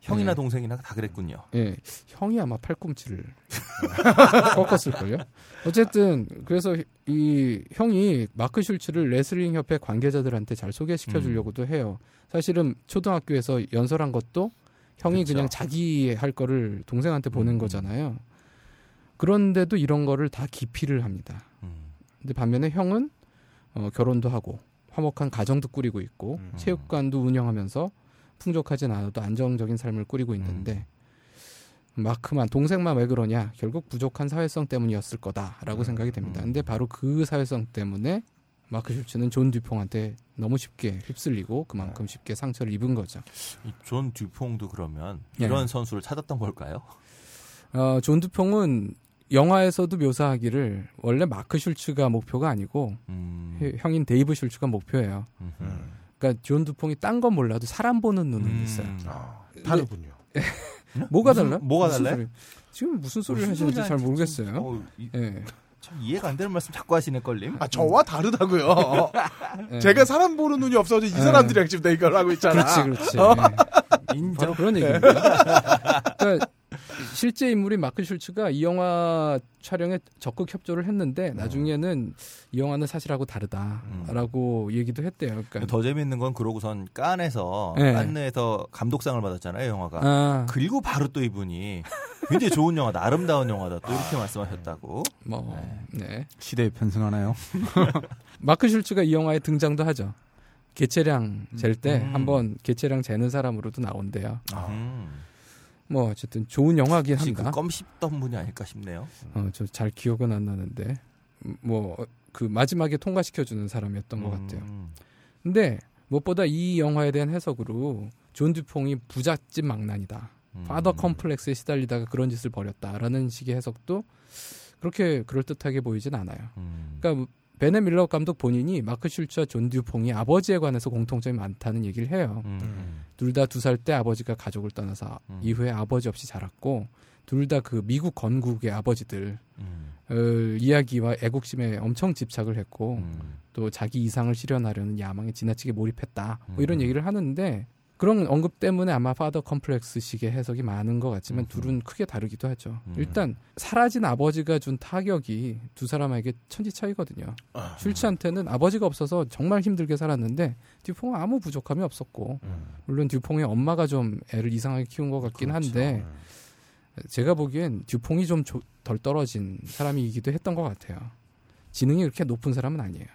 형이나 네. 동생이나 다 그랬군요. 예, 형이 아마 팔꿈치를 꺾었을걸요. 어쨌든 그래서 이 형이 마크 슐츠를 레슬링 협회 관계자들한테 잘 소개시켜 주려고도 해요. 사실은 초등학교에서 연설한 것도 형이 그쵸. 그냥 자기 할 거를 동생한테 보낸 음. 거잖아요. 그런데도 이런 거를 다 기피를 합니다. 음. 근데 반면에 형은 어, 결혼도 하고 화목한 가정도 꾸리고 있고 음. 체육관도 운영하면서 풍족하진 않아도 안정적인 삶을 꾸리고 있는데 마크만 동생만 왜 그러냐 결국 부족한 사회성 때문이었을 거다라고 음. 생각이 됩니다. 음. 근데 바로 그 사회성 때문에 마크 슐츠는 존 듀퐁한테 너무 쉽게 휩쓸리고 그만큼 쉽게 상처를 입은 거죠. 이존 듀퐁도 그러면 예. 이런 선수를 찾았던 걸까요? 어, 존 듀퐁은 영화에서도 묘사하기를 원래 마크 슐츠가 목표가 아니고 음. 해- 형인 데이브 슐츠가 목표예요. 음. 음. 그러니까 존 듀퐁이 딴 건 몰라도 사람 보는 눈은 음. 있어요. 아, 다르군요. 뭐가 무슨- 달라? 뭐가 무슨 달라요? 소리? 지금 무슨 소리를 무슨 하시는지 잘 하는지 모르겠어요. 어, 이- 예. 참 이해가 안 되는 말씀 자꾸 하시네 껄림. 아 저와 다르다고요. 예. 제가 사람 보는 눈이 없어서 이 사람들이랑 지금 내 이걸 하고 있잖아. 그렇지, 그렇지. 어? 예. 인정. 그런 얘기입니다. 그러니까 실제 인물인 마크 슐츠가 이 영화 촬영에 적극 협조를 했는데 나중에는 이 영화는 사실하고 다르다라고 얘기도 했대요. 그러니까 더 재밌는 건 그러고선 깐에서 네. 깐느에서 감독상을 받았잖아요 영화가. 아, 그리고 바로 또 이분이 굉장히 좋은 영화다, 아름다운 영화다 또 이렇게 말씀하셨다고. 뭐 네. 시대에 편승하나요? 마크 슐츠가 이 영화에 등장도 하죠. 계체량 잴 때 음. 한번 계체량 재는 사람으로도 나온대요. 음. 뭐 어쨌든 좋은 영화긴 합니다. 그 껌 씹던 분이 아닐까 싶네요. 어, 저 잘 기억은 안 나는데 뭐 그 마지막에 통과시켜 주는 사람이었던 것 같아요. 음. 근데 무엇보다 이 영화에 대한 해석으로 존 듀퐁이 부잣집 망나니다. 음. father complex에 시달리다가 그런 짓을 벌였다라는 식의 해석도 그렇게 그럴듯하게 보이진 않아요. 음. 그러니까 베넷 밀러 감독 본인이 마크 슐츠와 존 듀퐁이 아버지에 관해서 공통점이 많다는 얘기를 해요. 음. 둘다 두 살 때 아버지가 가족을 떠나서 음. 이후에 아버지 없이 자랐고 둘 다 그 미국 건국의 아버지들 음. 어, 이야기와 애국심에 엄청 집착을 했고 음. 또 자기 이상을 실현하려는 야망에 지나치게 몰입했다. 뭐 이런 음. 얘기를 하는데 그런 언급 때문에 아마 father complex식의 해석이 많은 것 같지만 음. 둘은 크게 다르기도 하죠. 음. 일단 사라진 아버지가 준 타격이 두 사람에게 천지 차이거든요. 아. 슐츠한테는 아버지가 없어서 정말 힘들게 살았는데 듀퐁은 아무 부족함이 없었고 음. 물론 듀퐁의 엄마가 좀 애를 이상하게 키운 것 같긴 그렇죠. 한데 제가 보기엔 듀퐁이 좀 덜 떨어진 사람이기도 했던 것 같아요. 지능이 그렇게 높은 사람은 아니에요.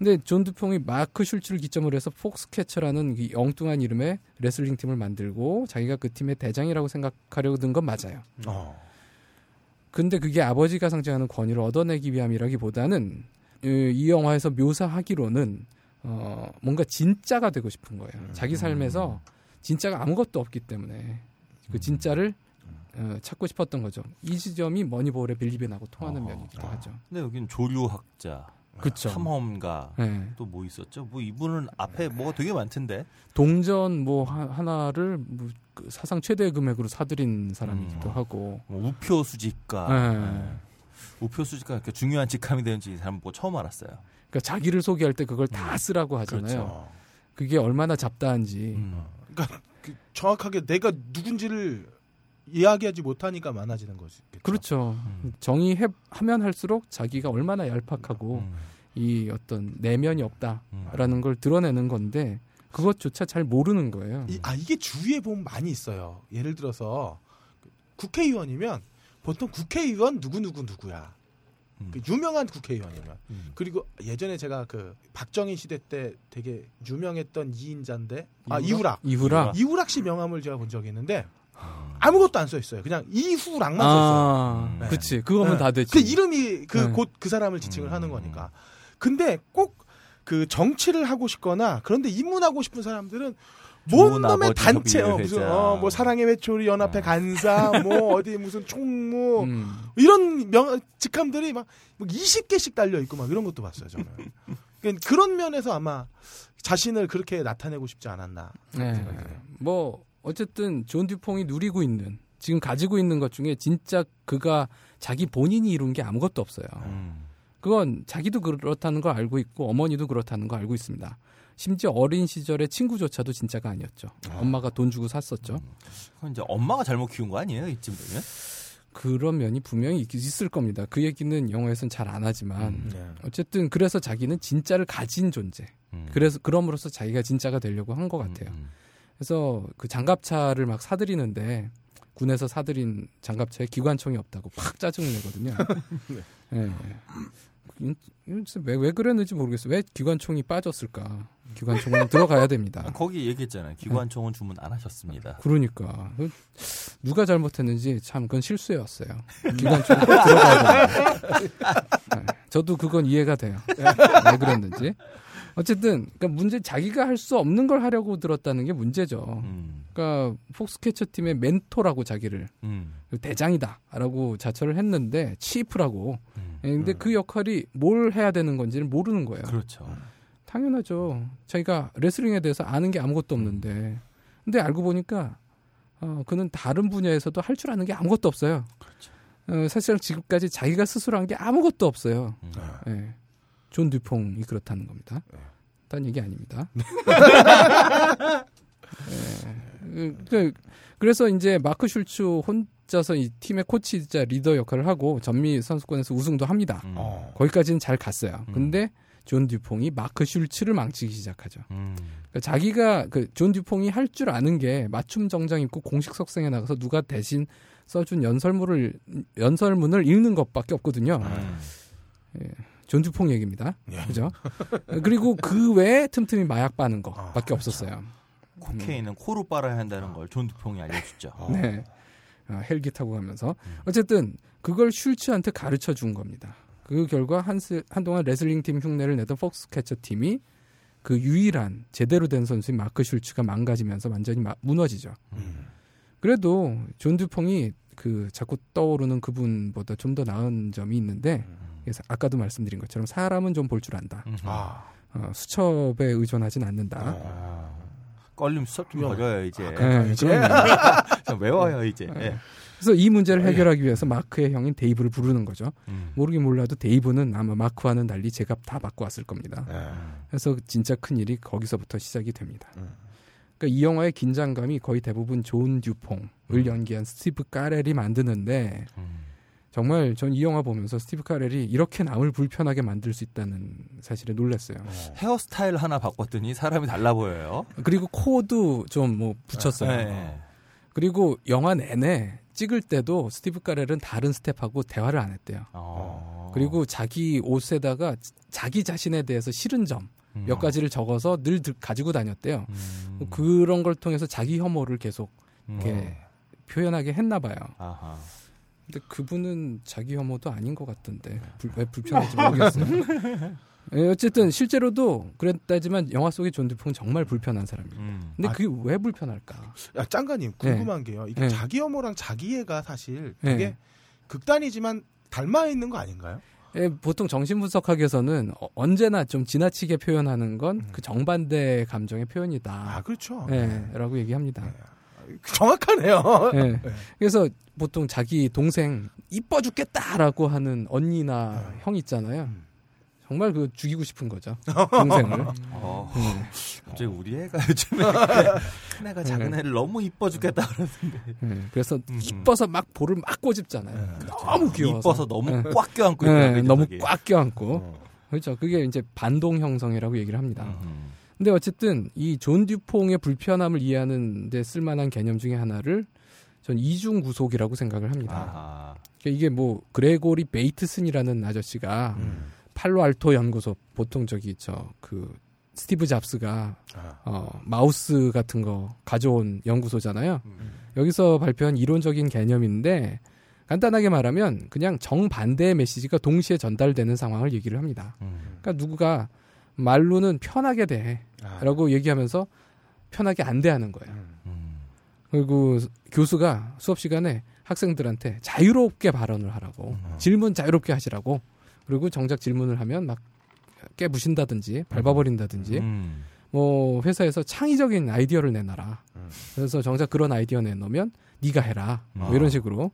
음. 근데 존 듀퐁이 마크 슐츠를 기점으로 해서 폭스캐쳐라는 이 엉뚱한 이름의 레슬링 팀을 만들고 자기가 그 팀의 대장이라고 생각하려고 든건 맞아요. 어. 근데 그게 아버지가 상징하는 권위를 얻어내기 위함이라기보다는 이, 이 영화에서 묘사하기로는 어, 뭔가 진짜가 되고 싶은 거예요. 음. 자기 삶에서 진짜가 아무것도 없기 때문에 그 진짜를 어, 찾고 싶었던 거죠. 이 지점이 머니볼의 빌리벤하고 통하는 어. 면이기도 아. 하죠. 근데 여긴 조류학자, 그렇죠. 탐험가 네. 또뭐 있었죠? 뭐 이분은 앞에 뭐가 되게 많던데. 동전 뭐 하, 하나를 뭐 그 사상 최대 금액으로 사들인 사람이기도 음. 하고. 뭐 우표 수집가. 네. 네. 우표 수집가 이렇게 중요한 직함이 되는지 이 사람 뭐 처음 알았어요. 그러니까 자기를 소개할 때 그걸 다 쓰라고 하잖아요. 어. 그게 얼마나 잡다한지. 음. 그 정확하게 내가 누군지를 이야기하지 못하니까 많아지는 거지. 그렇죠. 음. 정의하면 할수록 자기가 얼마나 얄팍하고 음. 이 어떤 내면이 없다라는 음. 걸 드러내는 건데 그것조차 잘 모르는 거예요. 이, 아 이게 주위에 보면 많이 있어요. 예를 들어서 국회의원이면 보통 국회의원 누구 누구 누구야. 음. 그 유명한 국회의원이면 음. 그리고 예전에 제가 그 박정희 시대 때 되게 유명했던 이인자인데 아 이후락? 이후락. 이후락 씨 명함을 제가 본 적이 있는데 음. 아무것도 안 써 있어요. 그냥 이후락만 써 있어요. 아, 네. 그치. 그거면 네. 다 되지. 그 이름이 그 네. 곧그 사람을 지칭을 음. 하는 거니까. 근데 꼭 그 정치를 하고 싶거나 그런데 입문하고 싶은 사람들은 뭔 놈의 단체 어, 무슨. 어, 뭐 사랑의 외톨이 연합회 어. 간사 뭐 어디 무슨 총무 음. 이런 명 직함들이 막 20개씩 달려 있고 막 이런 것도 봤어요 저는. 그러니까 그런 면에서 아마 자신을 그렇게 나타내고 싶지 않았나 네. 생각이 돼요. 뭐 어쨌든 존 듀퐁이 누리고 있는 지금 가지고 있는 것 중에 진짜 그가 자기 본인이 이룬 게 아무것도 없어요. 음. 그건 자기도 그렇다는 걸 알고 있고 어머니도 그렇다는 걸 알고 있습니다. 심지어 어린 시절에 친구조차도 진짜가 아니었죠. 엄마가 돈 주고 샀었죠. 그건 이제 엄마가 잘못 키운 거 아니에요? 이쯤 되면? 그런 면이 분명히 있- 있을 겁니다. 그 얘기는 영화에서는 잘 안 하지만 음. 네. 어쨌든 그래서 자기는 진짜를 가진 존재. 음. 그래서 그럼으로써 자기가 진짜가 되려고 한 것 같아요. 음, 그래서 그 장갑차를 막 사들이는데 군에서 사들인 장갑차에 기관총이 없다고 팍 짜증을 내거든요. 네. 이- 이- 왜, 왜 그랬는지 모르겠어요. 왜 기관총이 빠졌을까? 기관총은 들어가야 됩니다. 아, 거기 얘기했잖아요. 기관총은 주문 안 하셨습니다. 그러니까 그 누가 잘못했는지 참 그건 실수였어요. 기관총 꼭 들어가야 됩니다. 네, 저도 그건 이해가 돼요. 왜 그랬는지. 어쨌든 그러니까 문제 자기가 할 수 없는 걸 하려고 들었다는 게 문제죠. 음. 그러니까 폭스캐쳐 팀의 멘토라고 자기를 음. 대장이다라고 자처를 했는데 chief라고. 음. 예, 근데 그 역할이 뭘 해야 되는 건지를 모르는 거예요. 그렇죠. 당연하죠. 자기가 레슬링에 대해서 아는 게 아무것도 없는데. 근데 알고 보니까 어, 그는 다른 분야에서도 할 줄 아는 게 아무것도 없어요. 그렇죠. 어, 사실상 지금까지 자기가 스스로 한 게 아무것도 없어요. 음. 예. 존 듀퐁이 그렇다는 겁니다. 딴 얘기 아닙니다. 예. 그, 그래서 이제 마크 슐츠 혼자서 이 팀의 코치이자 리더 역할을 하고 전미 선수권에서 우승도 합니다. 음. 어. 거기까지는 잘 갔어요. 음. 근데 존 듀퐁이 마크 슐츠를 망치기 시작하죠. 음. 그러니까 자기가 그 존 듀퐁이 할 줄 아는 게 맞춤 정장 입고 공식 석상에 나가서 누가 대신 써준 연설문을 연설문을 읽는 것밖에 없거든요. 음. 존 듀퐁 얘기입니다. 예. 그죠? 그리고 그 외에 틈틈이 마약 빠는 아, 거밖에 없었어요. cocaine은 코로 빨아야 한다는 걸 존 듀퐁이 알려줬죠. 네. 아, 헬기 타고 가면서 어쨌든 그걸 슐츠한테 가르쳐 준 겁니다. 그 결과 한 한동안 레슬링 팀 흉내를 내던 폭스캐쳐 팀이 그 유일한 제대로 된 선수인 마크 슐츠가 망가지면서 완전히 마- 무너지죠. 음. 그래도 존 듀퐁이 그 자꾸 떠오르는 그분보다 좀 더 나은 점이 있는데 그래서 아까도 말씀드린 것처럼 사람은 좀 볼 줄 안다. 음. 아. 어, 수첩에 의존하진 않는다. 어. 껄림 수첩 좀 야. 버려요 이제. 네, 그럼요. 좀 외워요 이제. 예. 그래서 이 문제를 해결하기 위해서 마크의 형인 데이브를 부르는 거죠. 음. 모르긴 몰라도 데이브는 아마 마크와는 달리 제값 다 받고 왔을 겁니다. 예. 그래서 진짜 큰 일이 거기서부터 시작이 됩니다. 음. 그러니까 이 영화의 긴장감이 거의 대부분 존 듀퐁을 연기한 스티브 까렐이 만드는데 음. 정말 전 이 영화 보면서 스티브 카렐이 이렇게 남을 불편하게 만들 수 있다는 사실에 놀랐어요. 헤어스타일 하나 바꿨더니 사람이 달라 보여요. 그리고 코도 좀 뭐 붙였어요. 네. 그리고 영화 내내 찍을 때도 스티브 카렐은 다른 스텝하고 대화를 안 했대요. 어. 그리고 자기 옷에다가 자기 자신에 대해서 싫은 점 몇 음. 가지를 적어서 늘 들- 가지고 다녔대요. 음. 그런 걸 통해서 자기 혐오를 계속 음. 이렇게 표현하게 했나 봐요. 아하. 근데 그분은 자기 혐오도 아닌 것 같던데 불- 왜 불편한지 모르겠어요. 예, 어쨌든 실제로도 그랬다지만 영화 속의 존 듀퐁은 정말 불편한 사람이에요. 음. 근데 아. 그게 왜 불편할까? 야, 짱가님 궁금한 게요. 이게 네. 자기 혐오랑 자기 애가 사실 네. 되게 극단이지만 닮아 있는 거 아닌가요? 예, 보통 정신분석학에서는 어, 언제나 좀 지나치게 표현하는 건 음. 그 정반대 감정의 아, 표현이다. 그렇죠. 예, 라고 얘기합니다. 정확하네요. 예. 그래서 보통 자기 동생 이뻐 죽겠다라고 하는 언니나 형 있잖아요. 음. 정말 그 죽이고 싶은 거죠. 동생을. 어. 음. 갑자기 우리 애가 요즘에 큰 애가 작은 애를 너무 이뻐 죽겠다 그러는데 예, 그래서 음. 이뻐서 막 볼을 막 꼬집잖아요. 너무 귀여워서. 이뻐서 너무 예. 꽉 껴안고 예, 있더라고요, 너무. 꽉 껴안고. 어. 그렇죠. 그게 이제 반동 형성이라고 얘기를 합니다. 음. 근데 어쨌든 이 존 듀퐁의 불편함을 이해하는 데 쓸만한 개념 중에 하나를 전 이중 구속이라고 생각을 합니다. 아하. 그러니까 이게 뭐 그레고리 베이트슨이라는 아저씨가 음. 팔로알토 연구소 보통 저기 저 그 스티브 잡스가 아. 어 마우스 같은 거 가져온 연구소잖아요. 음. 여기서 발표한 이론적인 개념인데 간단하게 말하면 그냥 정반대의 메시지가 동시에 전달되는 상황을 얘기를 합니다. 음. 그러니까 누구가 말로는 편하게 아. 대 라고 얘기하면서 편하게 안 대하는 거예요. 음. 음. 그리고 교수가 수업 시간에 학생들한테 자유롭게 발언을 하라고 음. 질문 자유롭게 하시라고 그리고 정작 질문을 하면 막 깨부신다든지 밟아버린다든지 음. 뭐 회사에서 창의적인 아이디어를 내놔라. 음. 그래서 정작 그런 아이디어 내놓으면 네가 해라. 뭐 어. 이런 식으로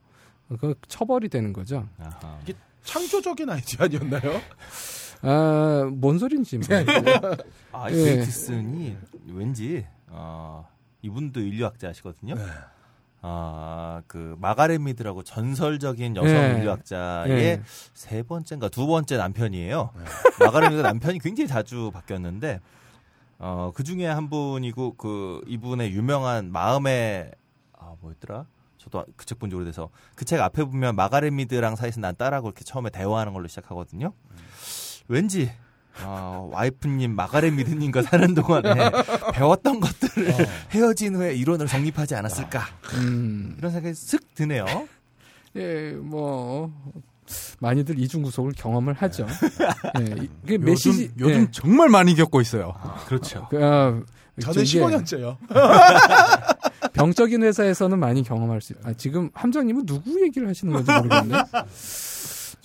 그 처벌이 되는 거죠. 아하. 창조적인 아이디어 아니었나요? 아, 뭔 소린지 뭐. 아, 예. 이 베이티슨이 왠지 어, 이분도 인류학자시거든요. 네. 아, 그 마가렛 미드라고 전설적인 여성 예. 인류학자의 예. 세 번째인가 두 번째 남편이에요. 마가렛 미드 남편이 굉장히 자주 바뀌었는데 어, 그 중에 한 분이고 그 이분의 유명한 마음의 아, 뭐였더라? 저도 그 책 본 지 오래돼서 그 책 앞에 보면 마가렛 미드랑 사이에서 난 딸하고 이렇게 처음에 대화하는 걸로 시작하거든요. 왠지 어, 와이프님 마가렛 미드님과 사는 동안에 배웠던 것들을 헤어진 후에 이론을 정립하지 않았을까 음, 이런 생각이 슥 드네요. 예, 뭐 많이들 이중 구속을 경험을 하죠. 예, 이- 그 요즘, 메시지 요즘 예, 정말 많이 겪고 있어요. 그렇죠. 그, 아, 저는 이게 15년째요. 병적인 회사에서는 많이 경험할 수. 아, 지금 함장님은 누구 얘기를 하시는 건지 모르겠네.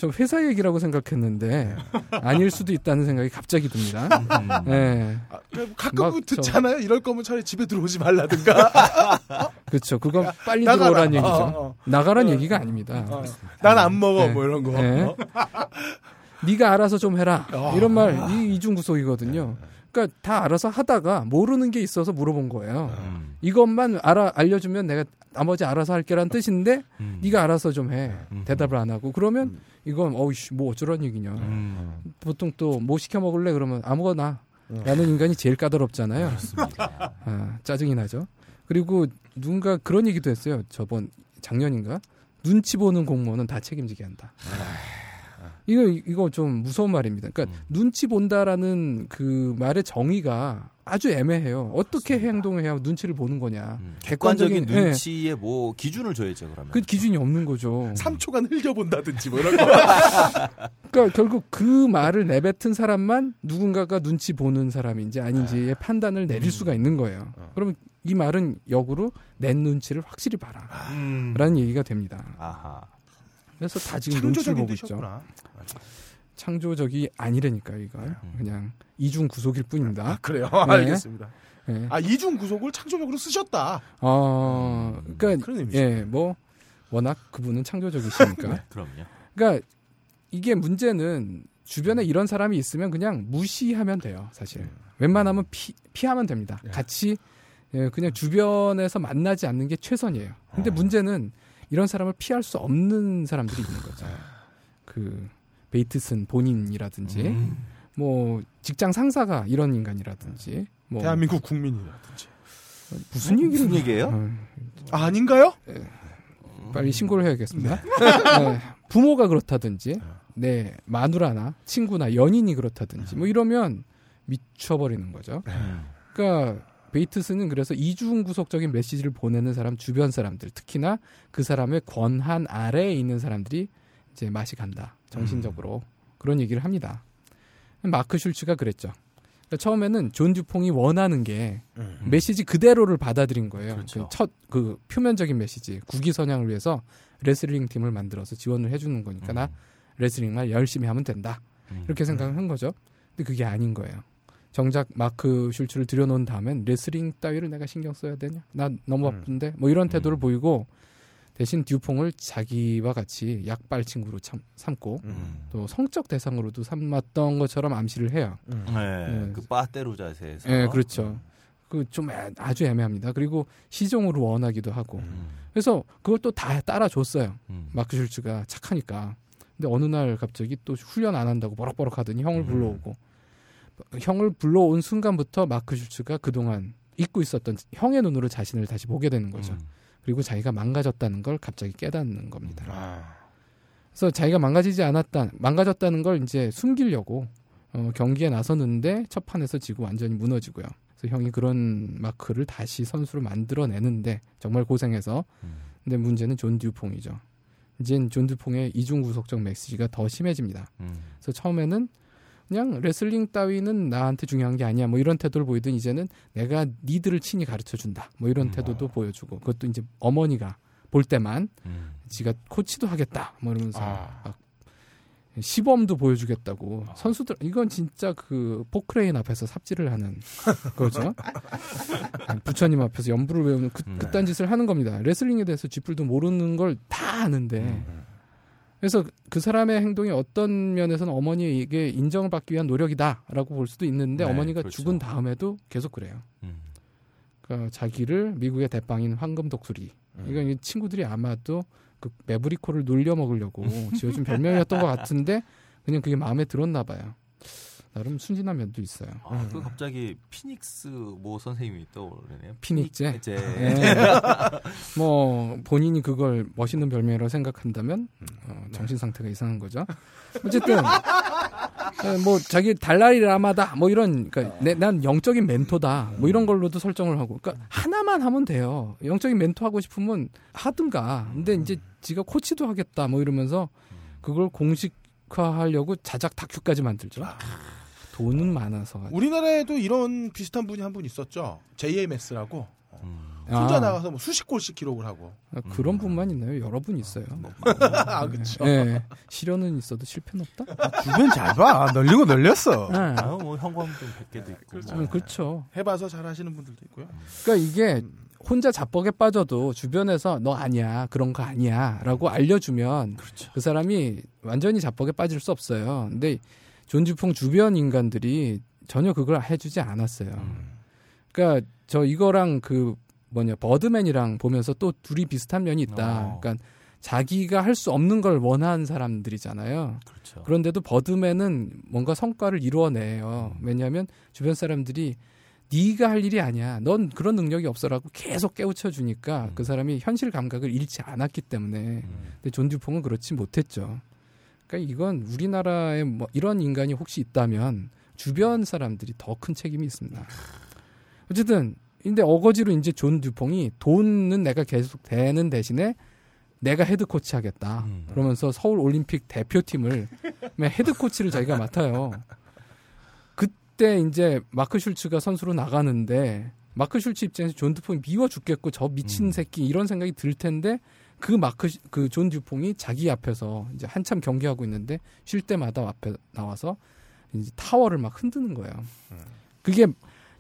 저 회사 얘기라고 생각했는데 아닐 수도 있다는 생각이 갑자기 듭니다. 음. 예, 아, 그 가끔 막 듣잖아요. 이럴 거면 차라리 집에 들어오지 말라든가. 그렇죠. 그건 빨리 나가라. 들어오라는 얘기죠. 어, 어. 나가란 어. 얘기가 아닙니다. 난 안 먹어. 네. 뭐 이런 거. 네. 어? 네가 알아서 좀 해라. 어. 이런 말, 이 이중 구속이거든요. 그러니까 다 알아서 하다가 모르는 게 있어서 물어본 거예요. 음. 이것만 알아 알려주면 내가 나머지 알아서 할게란 뜻인데 음. 네가 알아서 좀 해. 음. 대답을 안 하고 그러면 이건 어이씨 뭐 어쩌란 얘기냐. 음. 보통 또 뭐 시켜 먹을래 그러면 아무거나 라는 인간이 제일 까다롭잖아요. 그렇습니다. 아, 짜증이 나죠. 그리고 누군가 그런 얘기도 했어요. 저번 작년인가 눈치 보는 공무원은 다 책임지게 한다. 이거 이거 좀 무서운 말입니다. 그러니까 음. 눈치 본다라는 그 말의 정의가 아주 애매해요. 어떻게 행동해야 눈치를 보는 거냐. 음. 객관적인 객관적인 예. 눈치에 뭐 기준을 줘야죠 그러면. 그 기준이 없는 거죠. 3초간 흘려본다든지 뭐 이런 거. 그러니까 결국 그 말을 내뱉은 사람만 누군가가 눈치 보는 사람인지 아닌지의 판단을 내릴 수가 있는 거예요. 그러면 이 말은 역으로 내 눈치를 확실히 봐라. 음. 라는 얘기가 됩니다. 아하. 그래서 다 지금 눈치를 보고 있죠. 뜻이었구나. 창조적이 아니라니까 이걸 음. 그냥 이중 구속일 아, 뿐입니다. 그래요. 네. 알겠습니다. 예. 아 이중 구속을 창조적으로 쓰셨다. 어, 그러니까 그런 의미죠. 예, 뭐 워낙 그분은 창조적이시니까. 그럼요. 그러니까 이게 문제는 주변에 이런 사람이 있으면 그냥 무시하면 돼요, 사실. 웬만하면 피, 피하면 됩니다. 예. 같이 예, 그냥 주변에서 만나지 않는 게 최선이에요. 근데 문제는 이런 사람을 피할 수 없는 사람들이 있는 거죠. 그 베이트슨 본인이라든지 음. 뭐 직장 상사가 이런 인간이라든지 뭐 대한민국 국민이라든지. 무슨 얘기를 무슨 얘기예요? 어, 아, 아닌가요? 빨리 신고를 해야겠습니다. 네, 부모가 그렇다든지, 네 마누라나 친구나 연인이 그렇다든지 뭐 이러면 미쳐버리는 거죠. 음. 그러니까 베이트슨은 그래서 이중 구속적인 메시지를 보내는 사람 주변 사람들 특히나 그 사람의 권한 아래에 있는 사람들이 이제 맛이 간다 정신적으로 그런 얘기를 합니다. 마크 슐츠가 그랬죠. 그러니까 처음에는 존 듀퐁이 원하는 게 메시지 그대로를 받아들인 거예요. 그렇죠. 첫그 표면적인 메시지 국위 선양을 위해서 레슬링 팀을 만들어서 지원을 해주는 거니까 나 레슬링만 열심히 하면 된다. 음. 이렇게 생각을 한 거죠. 근데 그게 아닌 거예요. 정작 마크 슐츠를 들여놓은 다음엔 레슬링 따위를 내가 신경 써야 되냐? 나 너무 음. 바쁜데? 뭐 이런 태도를 음. 보이고 대신 듀퐁을 자기와 같이 약발 친구로 참, 삼고 음. 또 성적 대상으로도 삼았던 것처럼 암시를 해요. 음. 네, 네. 그 빠떼로 자세에서. 예, 그렇죠. 그 좀 아주 애매합니다. 그리고 시종으로 원하기도 하고. 음. 그래서 그것도 다 따라줬어요. 음. 마크 슐츠가 착하니까. 근데 어느 날 갑자기 또 훈련 안 한다고 버럭버럭 하더니 형을 음. 불러오고 형을 불러온 순간부터 마크 슐츠가 그동안 잊고 있었던 형의 눈으로 자신을 다시 보게 되는 거죠. 음. 그리고 자기가 망가졌다는 걸 갑자기 깨닫는 겁니다. 아, 그래서 자기가 망가지지 않았다, 망가졌다는 걸 이제 숨기려고 어, 경기에 나섰는데 첫 판에서 지고 완전히 무너지고요. 그래서 형이 그런 마크를 다시 선수로 만들어내는데 정말 고생해서 음. 근데 문제는 존 듀퐁이죠. 이젠 존 듀퐁의 이중 구속적 메시지가 더 심해집니다. 음. 그래서 처음에는 그냥 레슬링 따위는 나한테 중요한 게 아니야. 뭐 이런 태도를 보이던 이제는 내가 니들을 친히 가르쳐 준다. 뭐 이런 음. 태도도 보여주고 그것도 이제 어머니가 볼 때만 음. 지가 코치도 하겠다. 뭐 이러면서 아. 막 시범도 보여주겠다고 선수들 이건 진짜 그 포크레인 앞에서 삽질을 하는 거죠. 부처님 앞에서 연부를 외우는 그, 네. 그딴 짓을 하는 겁니다. 레슬링에 대해서 쥐뿔도 모르는 걸 다 아는데 그래서 그 사람의 행동이 어떤 면에서는 어머니에게 인정을 받기 위한 노력이다라고 볼 수도 있는데 네, 어머니가 그렇죠. 죽은 다음에도 계속 그래요. 음. 그러니까 자기를 미국의 대빵인 황금 독수리. 이건 이 친구들이 아마도 그 매브리코를 놀려 먹으려고 지어준 별명이었던 것 같은데 그냥 그게 마음에 들었나 봐요. 나름 순진한 면도 있어요. 아, 그 갑자기 피닉스 모 선생님이 떠오르네요. 피닉제? 제 예. 뭐 본인이 그걸 멋있는 별명이라고 생각한다면 어, 정신 상태가 이상한 거죠. 어쨌든 예, 뭐 자기 달라리 라마다 뭐 이런 그러니까 내, 난 영적인 멘토다 뭐 이런 걸로도 설정을 하고 그러니까 하나만 하면 돼요. 영적인 멘토 하고 싶으면 하든가. 근데 이제 지가 코치도 하겠다 뭐 이러면서 그걸 공식화하려고 자작 다큐까지 만들죠. 돈은 많아서. 우리나라에도 이런 비슷한 분이 한 분 있었죠. JMS라고 음. 혼자 아. 나가서 뭐 수십 골씩 기록을 하고. 아, 그런 분만 있나요? 여러 분 있어요. 아 그렇죠. 예. 실현은 있어도 실패는 없다. 주변 잘 봐. 널리고 널렸어. 예. 아유 뭐 형광등 100개도 있고 그렇죠. 뭐. 음, 그렇죠. 해봐서 잘하시는 분들도 있고요. 그러니까 이게 혼자 자뻑에 빠져도 주변에서 너 아니야 그런 거 아니야라고 알려주면 그렇죠. 그 사람이 완전히 자뻑에 빠질 수 없어요. 근데 존 듀퐁 주변 인간들이 전혀 그걸 해주지 않았어요. 음. 그러니까 저 이거랑 그 뭐냐 버드맨이랑 보면서 또 둘이 비슷한 면이 있다. 어. 그러니까 자기가 할 수 없는 걸 원하는 사람들이잖아요. 그렇죠. 그런데도 버드맨은 뭔가 성과를 이루어내요. 왜냐하면 주변 사람들이 네가 할 일이 아니야. 넌 그런 능력이 없어라고 계속 깨우쳐 주니까 음. 그 사람이 현실 감각을 잃지 않았기 때문에. 음. 근데 존 듀퐁은 그렇지 못했죠. 그러니까 이건 우리나라에 뭐 이런 인간이 혹시 있다면 주변 사람들이 더 큰 책임이 있습니다. 어쨌든 근데 어거지로 이제 존 듀퐁이 돈은 내가 계속 대는 대신에 내가 헤드 코치 하겠다. 음. 그러면서 서울 올림픽 대표팀을 헤드 코치를 자기가 맡아요. 그때 이제 마크 슐츠가 선수로 나가는데 마크 슐츠 입장에서 존 듀퐁이 미워 죽겠고 저 미친 음. 새끼 이런 생각이 들 텐데 그 마크 그 존 듀퐁이 자기 앞에서 이제 한참 경기하고 있는데 쉴 때마다 앞에 나와서 이제 타월을 막 흔드는 거예요. 그게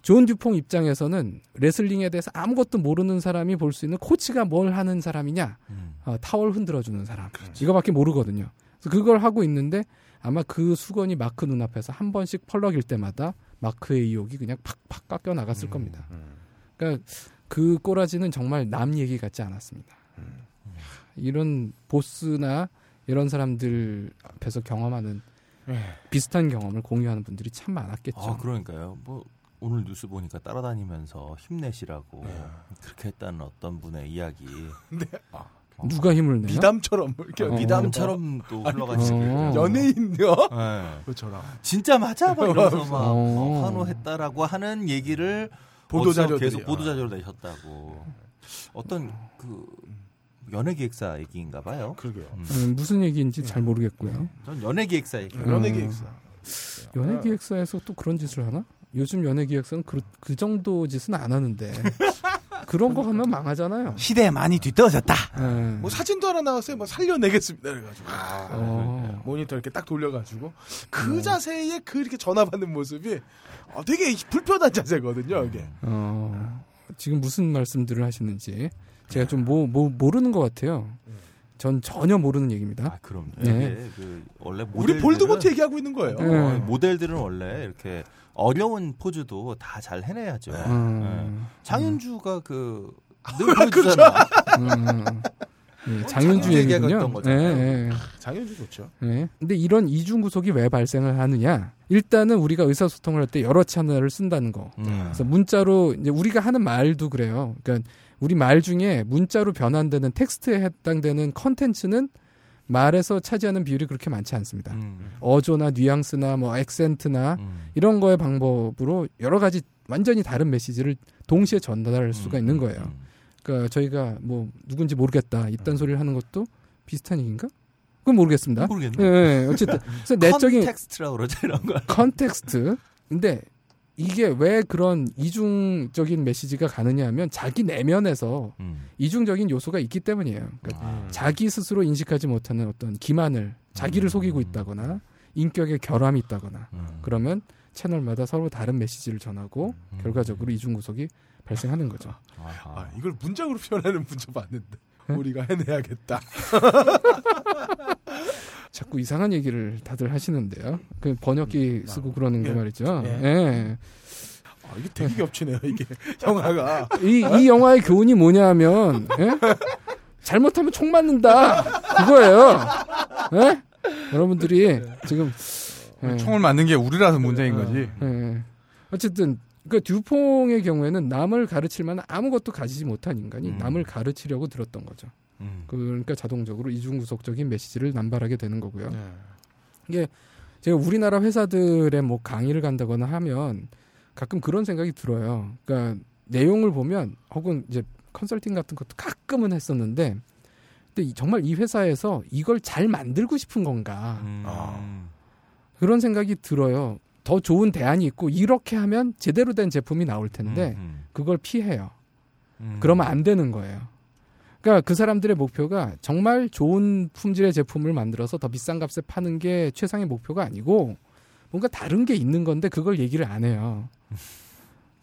존 듀퐁 입장에서는 레슬링에 대해서 아무것도 모르는 사람이 볼 수 있는 코치가 뭘 하는 사람이냐 음. 어, 타월을 흔들어주는 사람 이거밖에 모르거든요. 그래서 그걸 하고 있는데 아마 그 수건이 마크 눈앞에서 한 번씩 펄럭일 때마다 마크의 의욕이 그냥 팍팍 깎여 나갔을 겁니다. 그러니까 그 꼬라지는 정말 남 얘기 같지 않았습니다. 이런 보스나 이런 사람들 앞에서 경험하는 비슷한 경험을 공유하는 분들이 참 많았겠죠. 아 그러니까요. 뭐 오늘 뉴스 보니까 따라다니면서 힘내시라고 그렇게 했다는 어떤 분의 이야기. 어, 누가 힘을 내요? 미담처럼 이렇게 어. 미담처럼 또 흘러가시고 어. 연예인요. 네. 그처럼 진짜 맞아? 막 이러면서 막 어. 어, 환호했다라고 하는 얘기를 보도 어디서 자료들이. 계속 보도 자료를 내셨다고. 어떤 그 연예 기획사 얘기인가 봐요. 그러게요. 음. 음, 무슨 얘기인지 잘 모르겠고요. 전 연예 기획사 얘기. 음. 연예 기획사. 연예 기획사에서 또 그런 짓을 하나? 요즘 연예 기획사는 그, 그 정도 짓은 안 하는데 그런 거 하면 망하잖아요. 시대에 많이 뒤떨어졌다. 예. 뭐 사진도 하나 나왔어요. 뭐 살려내겠습니다. 그래가지고 어. 모니터 이렇게 딱 돌려가지고 그 자세에 그 이렇게 전화 받는 모습이 어, 되게 불편한 자세거든요. 이게. 어, 지금 무슨 말씀들을 하시는지 제가 좀 뭐, 뭐 모르는 것 같아요. 전 전혀 모르는 얘기입니다. 아 그럼 네. 이게 그 원래 우리 볼드모트 얘기하고 있는 거예요. 네. 어, 모델들은 원래 이렇게 어려운 포즈도 다 잘 해내야죠. 음, 네. 장윤주가 그늘 보여주잖아. 음, 예, 장윤주 장윤주 얘기군요. 예, 예. 장현주 좋죠. 네. 근데 이런 이중 구속이 왜 발생을 하느냐? 일단은 우리가 의사소통을 할 때 여러 채널을 쓴다는 거. 음. 그래서 문자로 이제 우리가 하는 말도 그래요. 그러니까 우리 말 중에 문자로 변환되는 텍스트에 해당되는 컨텐츠는 말에서 차지하는 비율이 그렇게 많지 않습니다. 음. 어조나 뉘앙스나 뭐 액센트나 음. 이런 거의 방법으로 여러 가지 완전히 다른 메시지를 동시에 전달할 수가 음. 있는 거예요. 음. 그러니까 저희가 뭐 누군지 모르겠다 이딴 소리를 하는 것도 비슷한 얘기인가? 그건 모르겠습니다. 모르겠네. 예, 예, 어쨌든 그래서 내적인 context라고 그러죠 이런 거. context. 근데 이게 왜 그런 이중적인 메시지가 가느냐 하면 자기 내면에서 음. 이중적인 요소가 있기 때문이에요. 그러니까 아. 자기 스스로 인식하지 못하는 어떤 기만을 자기를 음. 속이고 있다거나 인격에 결함이 있다거나 음. 그러면 채널마다 서로 다른 메시지를 전하고 음. 결과적으로 이중 구속이 발생하는 거죠. 아, 이걸 문장으로 표현하는 문자 봤는데 네? 우리가 해내야겠다. 자꾸 이상한 얘기를 다들 하시는데요. 그 번역기 쓰고 그러는 거 예. 말이죠. 예. 예. 아, 이게 되게 겹치네요. 이게 영화가 이, 이 영화의 교훈이 뭐냐면, 예? 잘못하면 총 맞는다. 그거예요. 예? 여러분들이 지금, 예. 총을 맞는 게 우리라서 문제인 거지. 예. 어쨌든, 그 듀퐁의 경우에는 남을 가르칠 만한 아무것도 가지지 못한 인간이 음. 남을 가르치려고 들었던 거죠. 음. 그러니까 자동적으로 이중구속적인 메시지를 남발하게 되는 거고요. 네. 제가 우리나라 회사들의 뭐 강의를 간다거나 하면 가끔 그런 생각이 들어요. 그러니까 내용을 보면 혹은 이제 컨설팅 같은 것도 가끔은 했었는데 근데 이- 정말 이 회사에서 이걸 잘 만들고 싶은 건가 음. 아. 그런 생각이 들어요. 더 좋은 대안이 있고 이렇게 하면 제대로 된 제품이 나올 텐데 음. 그걸 피해요. 음. 그러면 안 되는 거예요. 그러니까 그 사람들의 목표가 정말 좋은 품질의 제품을 만들어서 더 비싼 값에 파는 게 최상의 목표가 아니고 뭔가 다른 게 있는 건데 그걸 얘기를 안 해요.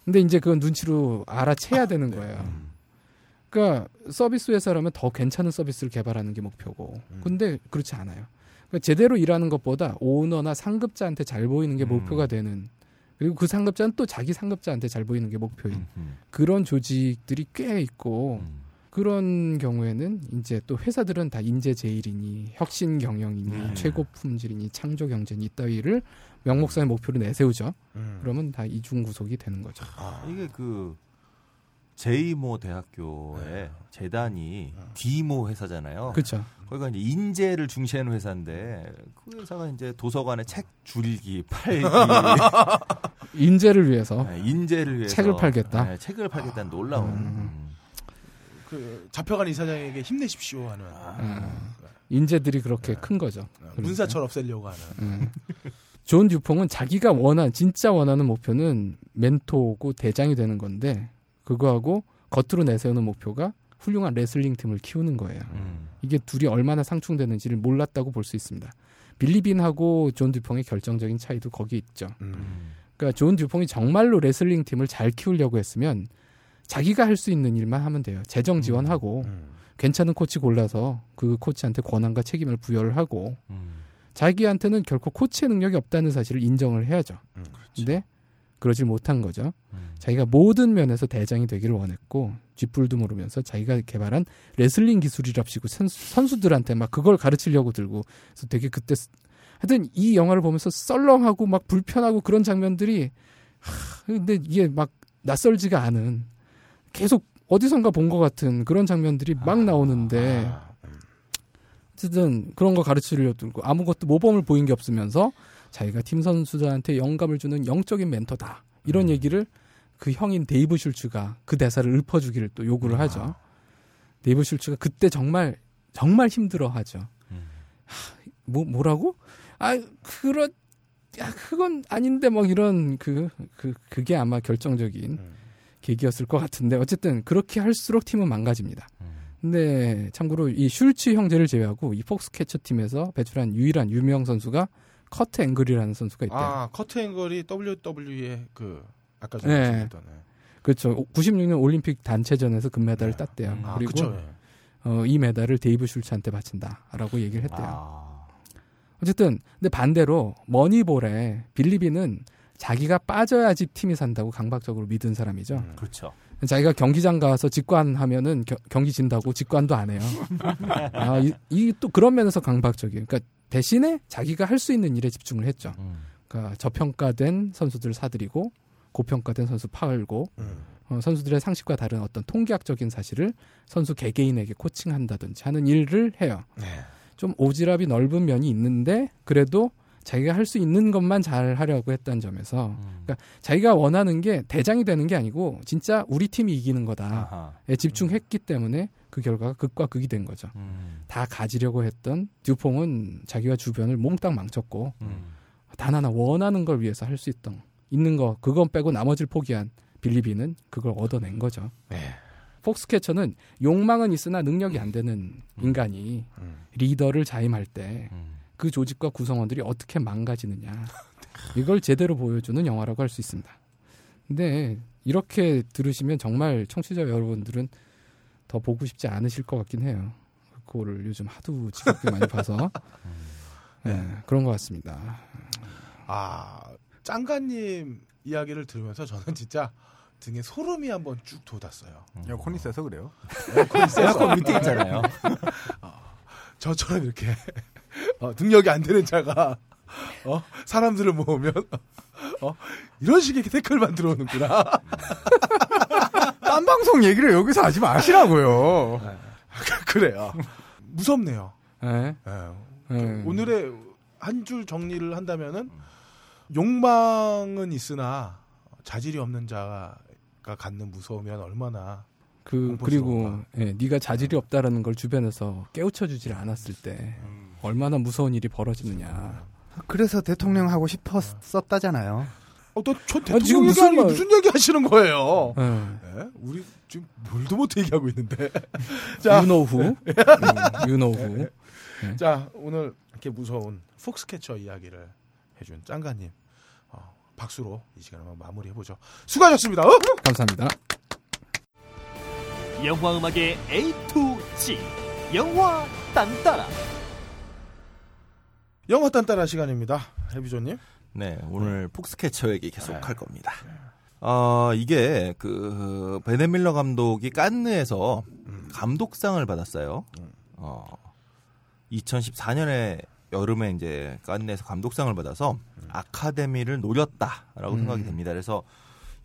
근데 이제 그건 눈치로 알아채야 되는 거예요. 음. 그러니까 서비스 회사라면 더 괜찮은 서비스를 개발하는 게 목표고. 음. 근데 그렇지 않아요. 그러니까 제대로 일하는 것보다 오너나 상급자한테 잘 보이는 게 음. 목표가 되는 그리고 그 상급자는 또 자기 상급자한테 잘 보이는 게 목표인. 그런 조직들이 꽤 있고 음. 그런 경우에는 이제 또 회사들은 다 인재 제일이니 혁신 경영이니 음. 최고 품질이니 창조 경제니 이따위를 명목상의 목표로 내세우죠. 음. 그러면 다 이중 구속이 되는 거죠. 아, 이게 그 제이모 대학교의 재단이 디모 회사잖아요. 그렇죠. 거기가 이제 인재를 중시하는 회사인데 그 회사가 이제 도서관에 책 줄기, 팔기, 인재를 위해서 네, 인재를 위해서 책을 팔겠다? 네, 책을 팔겠다는 놀라운. 음. 그 잡혀간 이사장에게 힘내십시오 하는 음, 인재들이 그렇게 큰 거죠. 문사철 없애려고 하는. 음. 존 듀퐁은 자기가 원한 진짜 원하는 목표는 멘토고 대장이 되는 건데 그거하고 겉으로 내세우는 목표가 훌륭한 레슬링 팀을 키우는 거예요. 음. 이게 둘이 얼마나 상충되는지를 몰랐다고 볼 수 있습니다. 빌리빈하고 존 듀퐁의 결정적인 차이도 거기 있죠. 음. 그러니까 존 듀퐁이 정말로 레슬링 팀을 잘 키우려고 했으면 자기가 할 수 있는 일만 하면 돼요. 재정 지원하고 음. 괜찮은 코치 골라서 그 코치한테 권한과 책임을 부여를 하고 음. 자기한테는 결코 코치의 능력이 없다는 사실을 인정을 해야죠. 음. 근데 그러질 못한 거죠. 음. 자기가 모든 면에서 대장이 되기를 원했고 쥐뿔도 모르면서 자기가 개발한 레슬링 기술이랍시고 선수, 선수들한테 막 그걸 가르치려고 들고 그래서 되게 그때 쓰- 하여튼 이 영화를 보면서 썰렁하고 막 불편하고 그런 장면들이 하, 근데 이게 막 낯설지가 않은 계속 어디선가 본 것 같은 그런 장면들이 막 나오는데 아, 어쨌든 그런 거 가르치려고 들고 아무것도 모범을 보인 게 없으면서 자기가 팀 선수들한테 영감을 주는 영적인 멘토다 이런 음. 얘기를 그 형인 데이브 슐츠가 그 대사를 읊어주기를 또 요구를 하죠. 데이브 슐츠가 그때 정말 정말 힘들어하죠. 음. 뭐 뭐라고? 아 그런 야 그건 아닌데 막 이런 그그 그, 게 아마 결정적인 음. 계기였을 것 같은데 어쨌든 그렇게 할수록 팀은 망가집니다. 음. 근데 참고로 이 슐츠 형제를 제외하고 이 폭스캐쳐 팀에서 배출한 유일한 유명 선수가 커트 앵글이라는 선수가 있대요. 아 커트 앵글이 WWE의 그 아까 네. 전에 했던 네. 그렇죠. 96년 올림픽 단체전에서 금메달을 네. 땄대요. 음. 아 그리고 그쵸. 예. 어, 이 메달을 데이브 슐츠한테 바친다라고 얘기를 했대요. 아. 어쨌든 근데 반대로 머니볼에 빌리비는 자기가 빠져야지 팀이 산다고 강박적으로 믿은 사람이죠. 음. 그렇죠. 자기가 경기장 가서 직관하면은 겨- 경기 진다고 직관도 안 해요. 아, 이또 그런 면에서 강박적이에요. 그러니까 대신에 자기가 할 수 있는 일에 집중을 했죠. 음. 그러니까 저평가된 선수들 사들이고 고평가된 선수 팔고 음. 어, 선수들의 상식과 다른 어떤 통계학적인 사실을 선수 개개인에게 코칭한다든지 하는 일을 해요. 네. 좀 오지랖이 넓은 면이 있는데 그래도 자기가 할 수 있는 것만 잘 하려고 했다는 점에서 음. 그러니까 자기가 원하는 게 대장이 되는 게 아니고 진짜 우리 팀이 이기는 거다에. 집중했기 때문에 그 결과가 극과 극이 된 거죠. 음. 다 가지려고 했던 듀퐁은 자기와 주변을 몽땅 망쳤고 음. 단 하나 원하는 걸 위해서 할 수 있던 있는 거 그건 빼고 나머지를 포기한 빌리비는 그걸 얻어낸 거죠. 네. 폭스캐쳐는 욕망은 있으나 능력이 안 되는 인간이 음. 리더를 자임할 때 음. 그 조직과 구성원들이 어떻게 망가지느냐 이걸 제대로 보여주는 영화라고 할 수 있습니다. 근데 이렇게 들으시면 정말 청취자 여러분들은 더 보고 싶지 않으실 것 같긴 해요. 그거를 요즘 하도 지겹게 많이 봐서 네, 그런 것 같습니다. 아 짱가님 이야기를 들으면서 저는 진짜 등에 소름이 한번 쭉 돋았어요. 에어컨이 세서 그래요. 에어컨 밑에 있잖아요. 저처럼 이렇게 어, 능력이 안 되는 자가 어, 사람들을 모으면 어, 이런 식의 태클만 들어오는구나. 딴 방송 얘기를 여기서 하지 마시라고요. 그래요. 무섭네요. 네, 예. 네. 오늘의 한 줄 정리를 한다면은 욕망은 있으나 자질이 없는 자가 갖는 무서우면 얼마나 그 그리고. 예, 네가 자질이 없다라는 걸 주변에서 깨우쳐 주질 않았을 때 얼마나 무서운 일이 벌어지느냐. 그래서 대통령 하고 싶었었다잖아요. 어, 너, 저 아, 대통령 지금 무슨 말- 무슨 얘기 하시는 거예요? 예. 예? 우리 지금 뭘도 못해 얘기하고 있는데. 자, You know who? 음, know who? 자, 오늘 이렇게 무서운 폭스캐쳐 이야기를 해준 짱가님. 어, 박수로 이 시간을 한번 마무리해 보죠. 수고하셨습니다. 어? 감사합니다. 영화 음악의 A to G 영화 딴따라 영화 딴따라 시간입니다. 해비조님. 네, 오늘 폭스캐쳐 얘기 계속 할 겁니다. 어, 이게 그 베네 밀러 감독이 깐느에서 감독상을 받았어요. 어, 2014년에 여름에 이제 깐느에서 감독상을 받아서 아카데미를 노렸다라고 생각이 됩니다. 그래서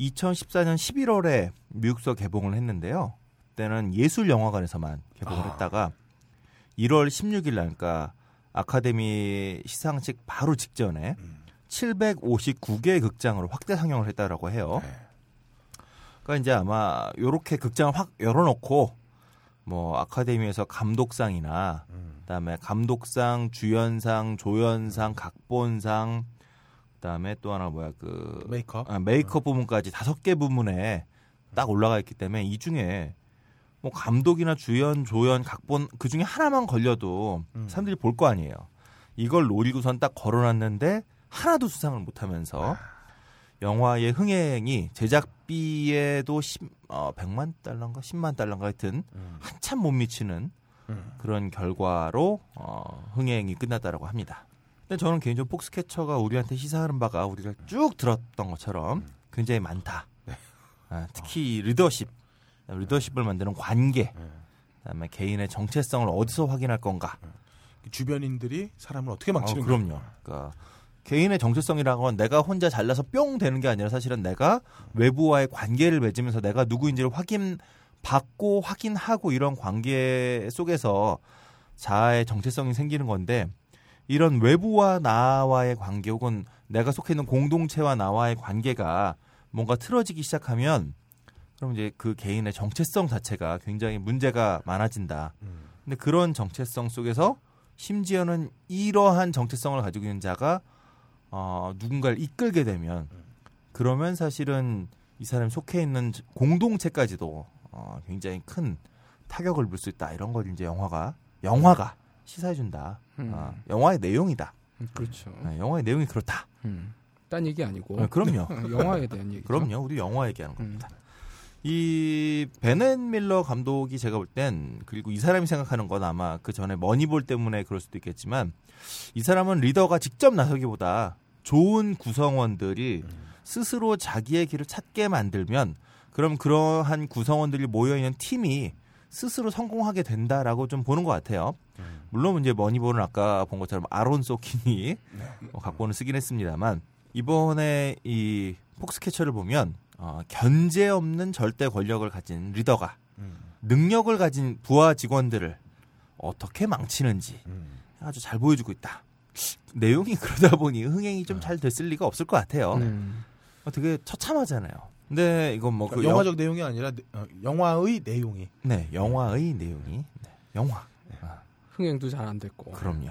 2014년 11월에 미국서 개봉을 했는데요. 그때는 예술 영화관에서만 개봉을 했다가 1월 16일 날 그러니까 아카데미 시상식 바로 직전에 759개 극장으로 확대 상영을 했다라고 해요. 네. 그러니까 이제 아마 요렇게 극장을 확 열어놓고 뭐 아카데미에서 감독상이나 그다음에 감독상, 주연상, 조연상, 각본상 그다음에 또 하나 뭐야 그 메이크업. 아, 메이크업 부분까지 다섯 개 부문에 딱 올라가 있기 때문에 이 중에 뭐 감독이나 주연, 조연, 각본 그 중에 하나만 걸려도 음. 사람들이 볼 거 아니에요. 이걸 노리고선 딱 걸어놨는데 하나도 수상을 못하면서 영화의 흥행이 제작비에도 10, 어, 100만 달러인가 10만 달러인가 하여튼 음. 한참 못 미치는 음. 그런 결과로 어, 흥행이 끝났다라고 합니다. 근데 저는 개인적으로 폭스캐쳐가 우리한테 시사하는 바가 우리가 쭉 들었던 것처럼 굉장히 많다. 아, 특히 리더십, 리더십을 만드는 관계, 그다음에 개인의 정체성을 어디서 확인할 건가. 주변인들이 사람을 어떻게 어, 망치는 그럼요. 그러니까 개인의 정체성이라는 건 내가 혼자 잘나서 뿅 되는 게 아니라 사실은 내가 외부와의 관계를 맺으면서 내가 누구인지를 확인 받고 확인하고 이런 관계 속에서 자아의 정체성이 생기는 건데 이런 외부와 나와의 관계 혹은 내가 속해 있는 공동체와 나와의 관계가 뭔가 틀어지기 시작하면 그럼 이제 그 개인의 정체성 자체가 굉장히 문제가 많아진다. 음. 근데 그런 정체성 속에서 심지어는 이러한 정체성을 가지고 있는 자가 어, 누군가를 이끌게 되면 그러면 사실은 이 사람이 속해 있는 공동체까지도 어, 굉장히 큰 타격을 줄수 있다. 이런 걸 이제 영화가 영화가 시사해 준다. 음. 어, 영화의 내용이다. 음, 그렇죠. 네, 영화의 내용이 그렇다. 음. 딴 얘기 아니고 네, 그럼요. 영화에 대한 얘기. 그럼요. 우리 영화 얘기하는 음. 겁니다. 이 베넨 밀러 감독이 제가 볼 땐 그리고 이 사람이 생각하는 건 아마 그 전에 머니볼 때문에 그럴 수도 있겠지만 이 사람은 리더가 직접 나서기보다 좋은 구성원들이 스스로 자기의 길을 찾게 만들면 그럼 그러한 구성원들이 모여 있는 팀이 스스로 성공하게 된다라고 좀 보는 것 같아요. 물론 이제 머니볼은 아까 본 것처럼 아론 소 킨이 어, 각본을 쓰긴 했습니다만 이번에 이 폭스캐쳐를 보면 어, 견제 없는 절대 권력을 가진 리더가 음. 능력을 가진 부하 직원들을 어떻게 망치는지 음. 아주 잘 보여주고 있다. 내용이 그러다 보니 흥행이 좀 잘 됐을 리가 없을 것 같아요. 음. 어, 되게 처참하잖아요. 근데 이건 뭐그 그러니까 영화적 내용이 아니라 내- 어, 영화의 내용이 네 영화의 내용이 네, 영화 흥행도 잘 안 됐고. 그럼요.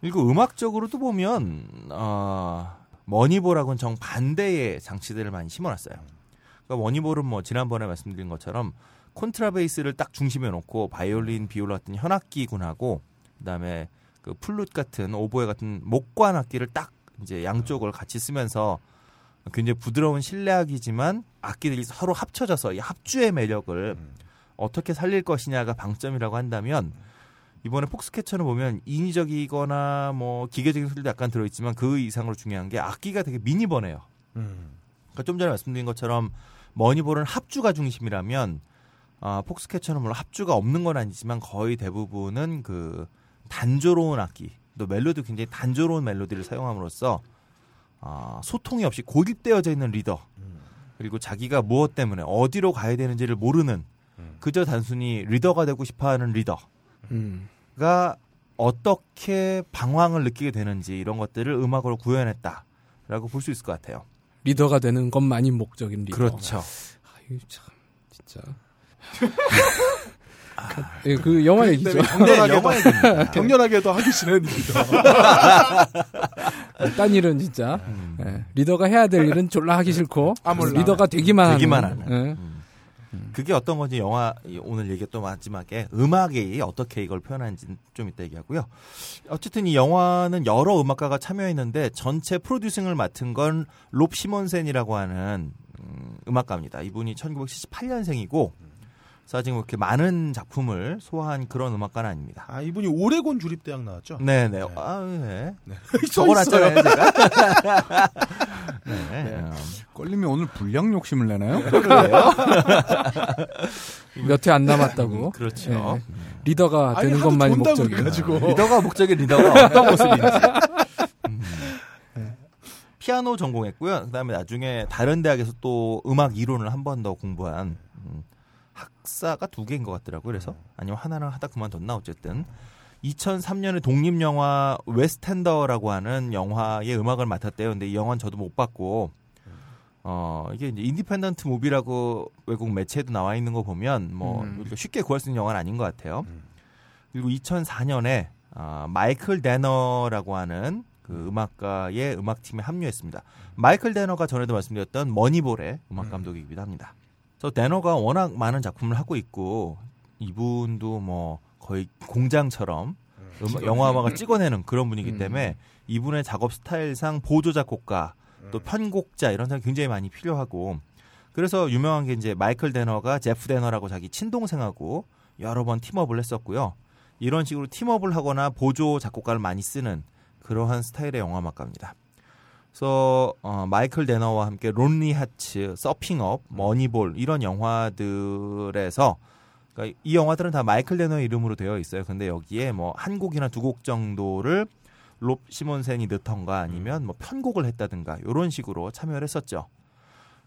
그리고 음악적으로도 보면 어, 머니볼하고는 정 반대의 장치들을 많이 심어놨어요. 그러니까 머니볼은 뭐 지난번에 말씀드린 것처럼 콘트라베이스를 딱 중심에 놓고 바이올린, 비올라 같은 현악기군하고 그다음에 그 플룻 같은 오보에 같은 목관 악기를 딱 이제 양쪽을 같이 쓰면서 굉장히 부드러운 실내악이지만 악기들이 서로 합쳐져서 이 합주의 매력을 어떻게 살릴 것이냐가 방점이라고 한다면 이번에 폭스캐쳐는 보면 인위적이거나 뭐 기계적인 소리도 약간 들어있지만 그 이상으로 중요한 게 악기가 되게 미니버네요. 음. 그러니까 좀 전에 말씀드린 것처럼 머니볼은 합주가 중심이라면 아, 폭스캐쳐는 물론 합주가 없는 건 아니지만 거의 대부분은 그 단조로운 악기 또 멜로디 굉장히 단조로운 멜로디를 사용함으로써 아, 소통이 없이 고립되어져 있는 리더 그리고 자기가 무엇 때문에 어디로 가야 되는지를 모르는 그저 단순히 리더가 되고 싶어하는 리더가 음. 어떻게 방황을 느끼게 되는지 이런 것들을 음악으로 구현했다라고 볼 수 있을 것 같아요. 리더가 되는 것만이 목적인 리더. 그렇죠. 아유 참 진짜. 예, 그 영화 얘기죠. 격렬하게도, 격렬하게도 하기 싫은 일이죠. 딴 일은 진짜 음. 예, 리더가 해야 될 일은 졸라 하기 싫고 아. 리더가 되기만, 되기만 하는. 하는. 예. 음. 그게 어떤 건지 영화 이 오늘 얘기 또 마지막에 음악이 어떻게 이걸 표현하는지 좀 이따 얘기하고요. 어쨌든 이 영화는 여러 음악가가 참여했는데 전체 프로듀싱을 맡은 건 롭 시몬센이라고 하는 음, 음악가입니다. 이분이 1978년생이고 사실 뭐 이렇게 많은 작품을 소화한 그런 음악가는 아닙니다. 아, 이분이 오레곤 주립대학 나왔죠? 네네. 네. 아, 네. 써 있어요. 적어놨잖아요, 제가. 네. 어, 껄림이 오늘 불량 욕심을 내나요? 그러게요. 몇회 안 남았다고. 음, 그렇죠. 예. 리더가 아니, 되는 하도 것만이 목적이에요. 그래가지고. 리더가 목적인 리더가 어떤 모습인지. 음. 피아노 전공했고요. 그다음에 나중에 다른 대학에서 또 음악 이론을 한 번 더 공부한 음, 학사가 두 개인 것 같더라고요. 그래서 아니면 하나를 하다 그만뒀나 어쨌든 2003년에 독립 영화 웨스텐더라고 하는 영화의 음악을 맡았대요. 근데 이 영화는 저도 못 봤고 어 이게 이제 independent movie라고 외국 매체에도 나와 있는 거 보면 뭐 음. 쉽게 구할 수 있는 영화는 아닌 것 같아요. 그리고 2004년에 아, 마이클 데너라고 하는 그 음악가의 음악팀에 합류했습니다. 마이클 데너가 전에도 말씀드렸던 머니볼의 음악 감독이기도 합니다. 그래서 데너가 워낙 많은 작품을 하고 있고 이분도 뭐 거의 공장처럼 음, 영화 음악을 찍어내는 그런 분이기 음. 때문에 이분의 작업 스타일상 보조 작곡가 또 편곡자 이런 사람이 굉장히 많이 필요하고 그래서 유명한 게 이제 마이클 데너가 제프 데너라고 자기 친동생하고 여러 번 팀업을 했었고요. 이런 식으로 팀업을 하거나 보조 작곡가를 많이 쓰는 그러한 스타일의 영화 음악가입니다. 그래서 어, 마이클 데너와 함께 론리 하츠, 서핑업, 머니볼 이런 영화들에서 그러니까 이 영화들은 다 마이클 데너 이름으로 되어 있어요. 근데 여기에 뭐 한 곡이나 두 곡 정도를 롭 시몬센이 넣던가 아니면 뭐 편곡을 했다든가 이런 식으로 참여를 했었죠.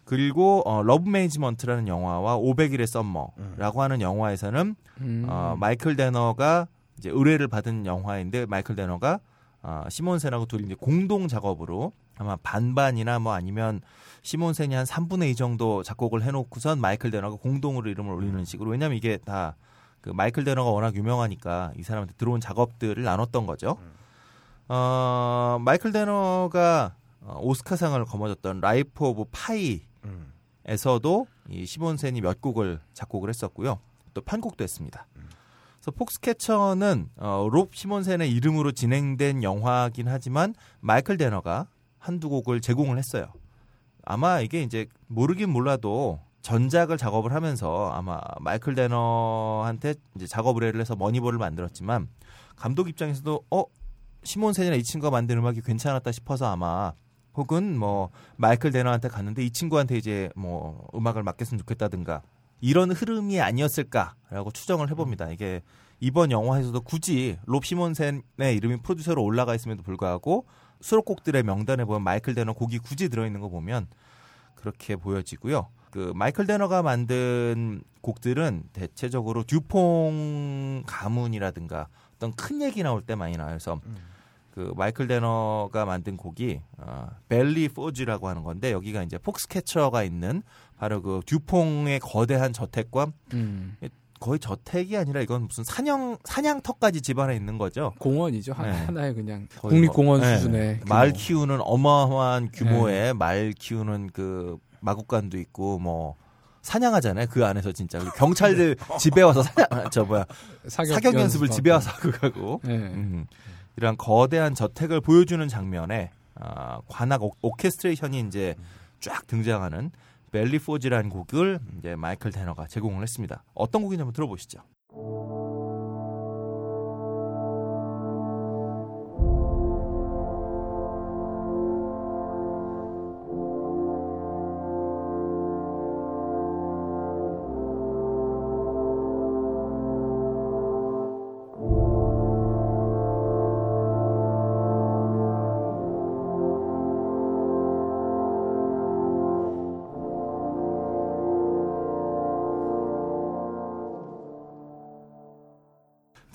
그리고 어, Love Management라는 영화와 500일의 썸머라고 하는 영화에서는 음. 어, 마이클 데너가 이제 의뢰를 받은 영화인데 마이클 데너가 어, 시몬센하고 둘이 이제 공동 작업으로 아마 반반이나 뭐 아니면 시몬센이 한 3분의 2 정도 작곡을 해놓고선 마이클 데너가 공동으로 이름을 올리는 식으로 왜냐면 이게 다 그 마이클 데너가 워낙 유명하니까 이 사람한테 들어온 작업들을 나눴던 거죠. 어, 마이클 데너가 어, 오스카상을 거머졌던 Life of Pi 음. 에서도 이 시몬센이 몇 곡을 작곡을 했었고요. 또 편곡도 했습니다. 그래서 폭스캐쳐는 어, 롭 시몬센의 이름으로 진행된 영화긴 하지만 마이클 데너가 한두 곡을 제공을 했어요. 아마 이게 이제 모르긴 몰라도 전작을 작업을 하면서 아마 마이클 데너한테 이제 작업 의뢰를 해서 머니볼을 만들었지만 감독 입장에서도 어 시몬센이나 이 친구가 만든 음악이 괜찮았다 싶어서 아마 혹은 뭐 마이클 데너한테 갔는데 이 친구한테 이제 뭐 음악을 맡겼으면 좋겠다든가 이런 흐름이 아니었을까라고 추정을 해봅니다. 이게 이번 영화에서도 굳이 롭 시몬센의 이름이 프로듀서로 올라가 있음에도 불구하고 수록곡들의 명단에 보면 마이클 데너 곡이 굳이 들어있는 거 보면 그렇게 보여지고요. 그 마이클 데너가 만든 곡들은 대체적으로 듀퐁 가문이라든가 어떤 큰 얘기 나올 때 많이 나와요. 그래서 그 마이클 데너가 만든 곡이 어, 벨리 포즈라고 하는 건데 여기가 이제 폭스캐쳐가 있는 바로 그 듀퐁의 거대한 저택과 음. 거의 저택이 아니라 이건 무슨 사냥 사냥터까지 집안에 있는 거죠. 공원이죠. 하- 네. 하나의 그냥 국립공원 뭐, 네. 수준의 말 규모. 키우는 어마어마한 규모의 말 키우는 그 마구간도 있고 뭐 사냥하잖아요. 그 안에서 진짜 그 경찰들 집에 와서 사냥 아, 저 뭐야 사격, 사격 연습을. 집에 와서 하고 가고 네. 음. 이런 거대한 저택을 보여주는 장면에 아, 관악 오, 오케스트레이션이 이제 쫙 등장하는 벨리 포즈라는 곡을 이제 마이클 테너가 제공을 했습니다. 어떤 한번 들어보시죠.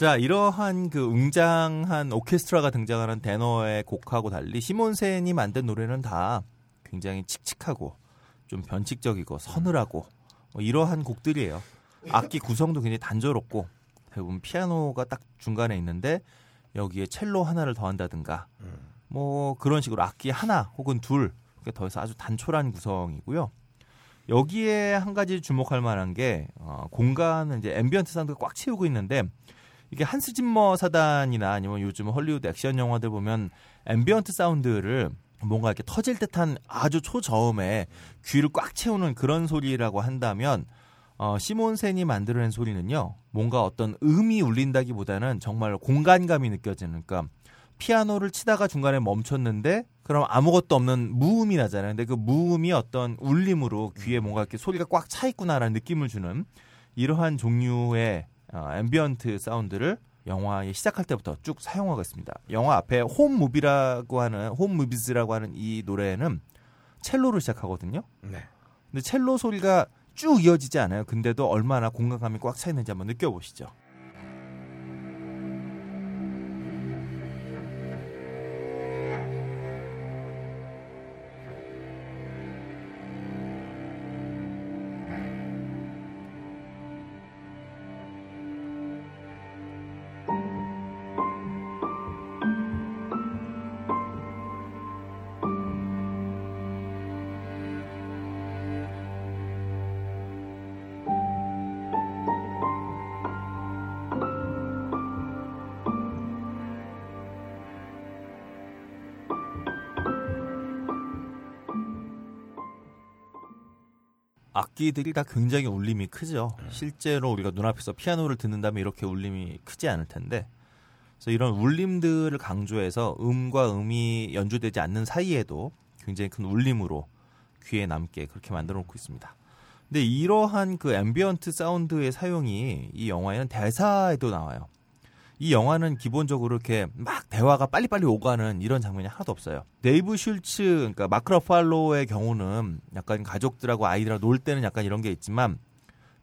자, 이러한 그 웅장한 오케스트라가 등장하는 데너의 곡하고 달리 시몬센이 만든 노래는 다 굉장히 칙칙하고 좀 변칙적이고 서늘하고 뭐 이러한 곡들이에요. 악기 구성도 굉장히 단조롭고 대부분 피아노가 딱 중간에 있는데 여기에 첼로 하나를 더한다든가 뭐 그런 식으로 악기 하나 혹은 둘 그렇게 더해서 아주 단촐한 구성이고요. 여기에 한 가지 주목할 만한 게 어, 공간은 이제 ambient sound가 꽉 채우고 있는데 이게 한스 짐머 사단이나 아니면 요즘 헐리우드 액션 영화들 보면 ambient sound를 뭔가 이렇게 터질 듯한 아주 초저음에 귀를 꽉 채우는 그런 소리라고 한다면 어, 시몬센이 만들어낸 소리는요 뭔가 어떤 음이 울린다기보다는 정말 공간감이 느껴지는 그러니까 피아노를 치다가 중간에 멈췄는데 그럼 아무것도 없는 무음이 나잖아요. 근데 그 무음이 어떤 울림으로 귀에 뭔가 이렇게 소리가 꽉 차 있구나라는 느낌을 주는 이러한 종류의 어, ambient sound를 영화의 시작할 때부터 쭉 사용하고 있습니다. 영화 앞에 Home Movie라고 하는 Home Movies라고 하는 이 노래는 첼로로 시작하거든요. 네. 근데 첼로 소리가 쭉 이어지지 않아요. 근데도 얼마나 공간감이 꽉 차 있는지 한번 느껴보시죠. 악기들이 다 굉장히 울림이 크죠. 실제로 우리가 눈앞에서 피아노를 듣는다면 이렇게 울림이 크지 않을 텐데. 그래서 이런 울림들을 강조해서 음과 음이 연주되지 않는 사이에도 굉장히 큰 울림으로 귀에 남게 그렇게 만들어 놓고 있습니다. 근데 이러한 그 ambient sound의 사용이 이 영화에는 대사에도 나와요. 이 영화는 기본적으로 이렇게 막 대화가 빨리빨리 오가는 이런 장면이 하나도 없어요. 데이브 슐츠, 그러니까 마크 러팔로의 경우는 약간 가족들하고 아이들하고 놀 때는 약간 이런 게 있지만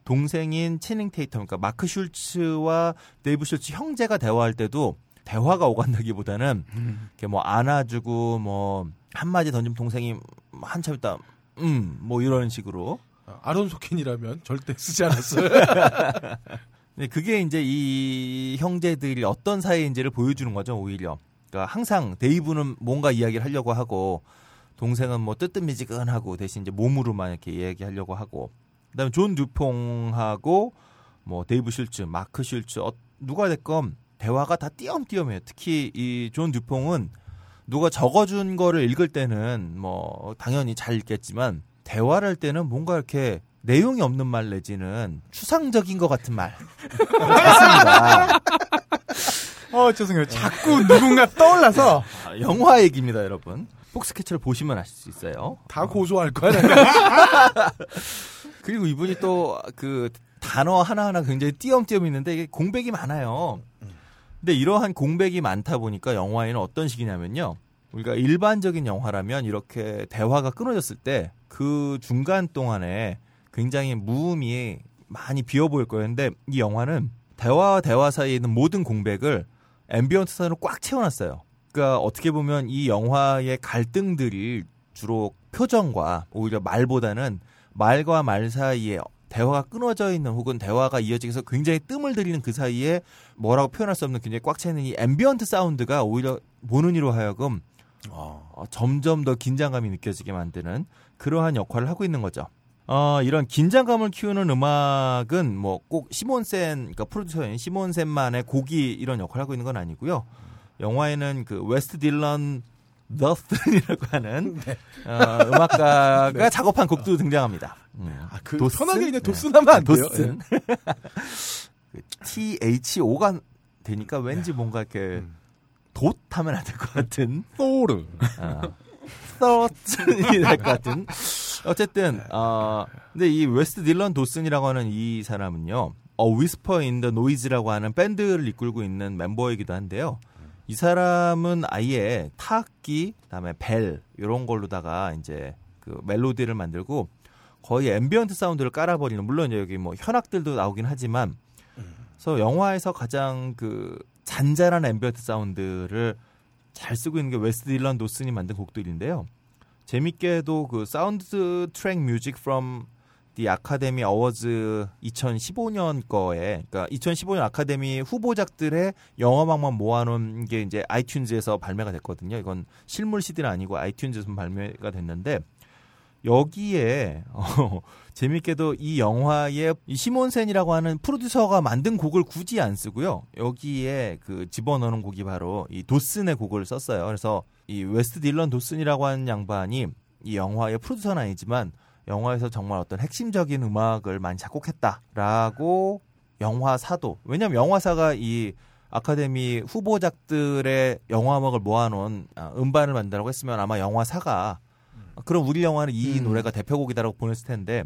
동생인 채닝 테이텀, 그러니까 마크 슐츠와 데이브 슐츠 형제가 대화할 때도 대화가 오간다기보다는 이렇게 뭐 안아주고 뭐 한마디 던지면 동생이 한참 있다 음 뭐 이런 식으로 어, 아론 소킨이라면 절대 쓰지 않았어요. 네, 그게 이제 이 형제들이 어떤 사이인지를 보여주는 거죠, 오히려. 그러니까 항상 데이브는 뭔가 이야기를 하려고 하고 동생은 뭐 뜨뜻미지근하고 대신 이제 몸으로만 이렇게 이야기하려고 하고 그다음에 존 듀퐁하고 뭐 데이브 슐츠, 마크 슐츠 어, 누가 됐건 대화가 다 띄엄띄엄해요. 특히 이 존 듀퐁은 누가 적어준 거를 읽을 때는 뭐 당연히 잘 읽겠지만 대화를 할 때는 뭔가 이렇게 내용이 없는 말 내지는 추상적인 것 같은 말. 했습니다. 어, 죄송해요. 자꾸 누군가 떠올라서 아, 영화 얘기입니다, 여러분. 폭스캐치를 보시면 아실 수 있어요. 다 고소할 거야. 그리고 이분이 또 그 단어 하나하나 굉장히 띄엄띄엄 있는데 이게 공백이 많아요. 근데 이러한 공백이 많다 보니까 영화에는 어떤 식이냐면요. 우리가 일반적인 영화라면 이렇게 대화가 끊어졌을 때 그 중간 동안에 굉장히 무음이 많이 비어 보일 거예요. 근데 이 영화는 대화와 대화 사이에 있는 모든 공백을 ambient sound로 꽉 채워놨어요. 그러니까 어떻게 보면 이 영화의 갈등들이 주로 표정과 오히려 말보다는 말과 말 사이에 대화가 끊어져 있는 혹은 대화가 이어지면서 굉장히 뜸을 들이는 그 사이에 뭐라고 표현할 수 없는 굉장히 꽉차 있는 이 ambient sound가 오히려 보는 이로 하여금 어, 점점 더 긴장감이 느껴지게 만드는 그러한 역할을 하고 있는 거죠. 어, 이런 긴장감을 키우는 음악은 뭐 꼭 시몬센, 그러니까 프로듀서인 시몬센만의 곡이 이런 역할을 하고 있는 건 아니고요. 영화에는 그 웨스트 딜런 더스틴이라고 하는 어, 음악가가 작업한 곡도 등장합니다. 음. 아, 그 도슨? 편하게 그냥 네. 도슨 하면 안 돼요. 도슨. 그 T H O가 되니까 왠지 뭔가 이렇게 음. 돛 하면 안 될 것 같은 소르. 어, 서튼이 될 것 같은. 어쨌든 어 근데 이 웨스트 딜런 도슨이라고 하는 이 사람은요. 어 Whisper in the Noise라고 하는 밴드를 이끌고 있는 멤버이기도 한데요. 이 사람은 아예 타악기, 그다음에 벨 이런 걸로다가 이제 그 멜로디를 만들고 거의 ambient 사운드를 깔아버리는 물론 여기 뭐 현악들도 나오긴 하지만 그래서 영화에서 가장 그 잔잔한 ambient 사운드를 잘 쓰고 있는 게 웨스트 딜런 도슨이 만든 곡들인데요. 재밌게도 그 사운드 트랙 Music from the Academy Awards 2015년 거에 그러니까 2015년 아카데미 후보작들의 영화음악만 모아놓은 게 이제 iTunes에서 발매가 됐거든요. 이건 실물 CD는 아니고 iTunes에서 발매가 됐는데 여기에 어, 재밌게도 이 영화에 이 시몬센이라고 하는 프로듀서가 만든 곡을 굳이 안 쓰고요. 여기에 그 집어넣는 곡이 바로 이 도슨의 곡을 썼어요. 그래서 이 웨스트 딜런 도슨이라고 하는 양반이 이 영화의 프로듀서는 아니지만 영화에서 정말 어떤 핵심적인 음악을 많이 작곡했다라고 영화사도 왜냐하면 영화사가 이 아카데미 후보작들의 영화 음악을 모아놓은 아, 음반을 만든다고 했으면 아마 영화사가 그럼 우리 영화는 이 음. 노래가 대표곡이다라고 보냈을 텐데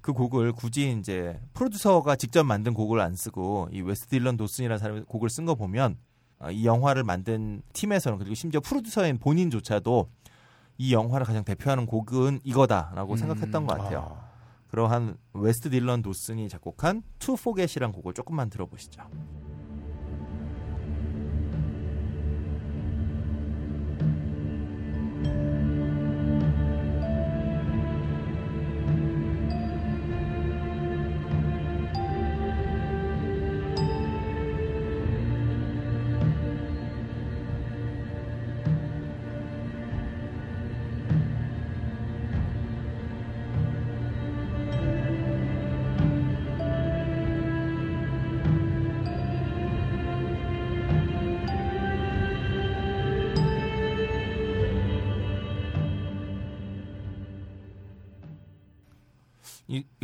그 곡을 굳이 이제 프로듀서가 직접 만든 곡을 안 쓰고 이 웨스트 딜런 도슨이라는 사람이 곡을 쓴 거 보면 아, 이 영화를 만든 팀에서는 그리고 심지어 프로듀서인 본인조차도 이 영화를 가장 대표하는 곡은 이거다라고 음. 생각했던 것 같아요. 그러한 웨스트 딜런 도슨이 작곡한 To Forget이란 곡을 조금만 들어보시죠.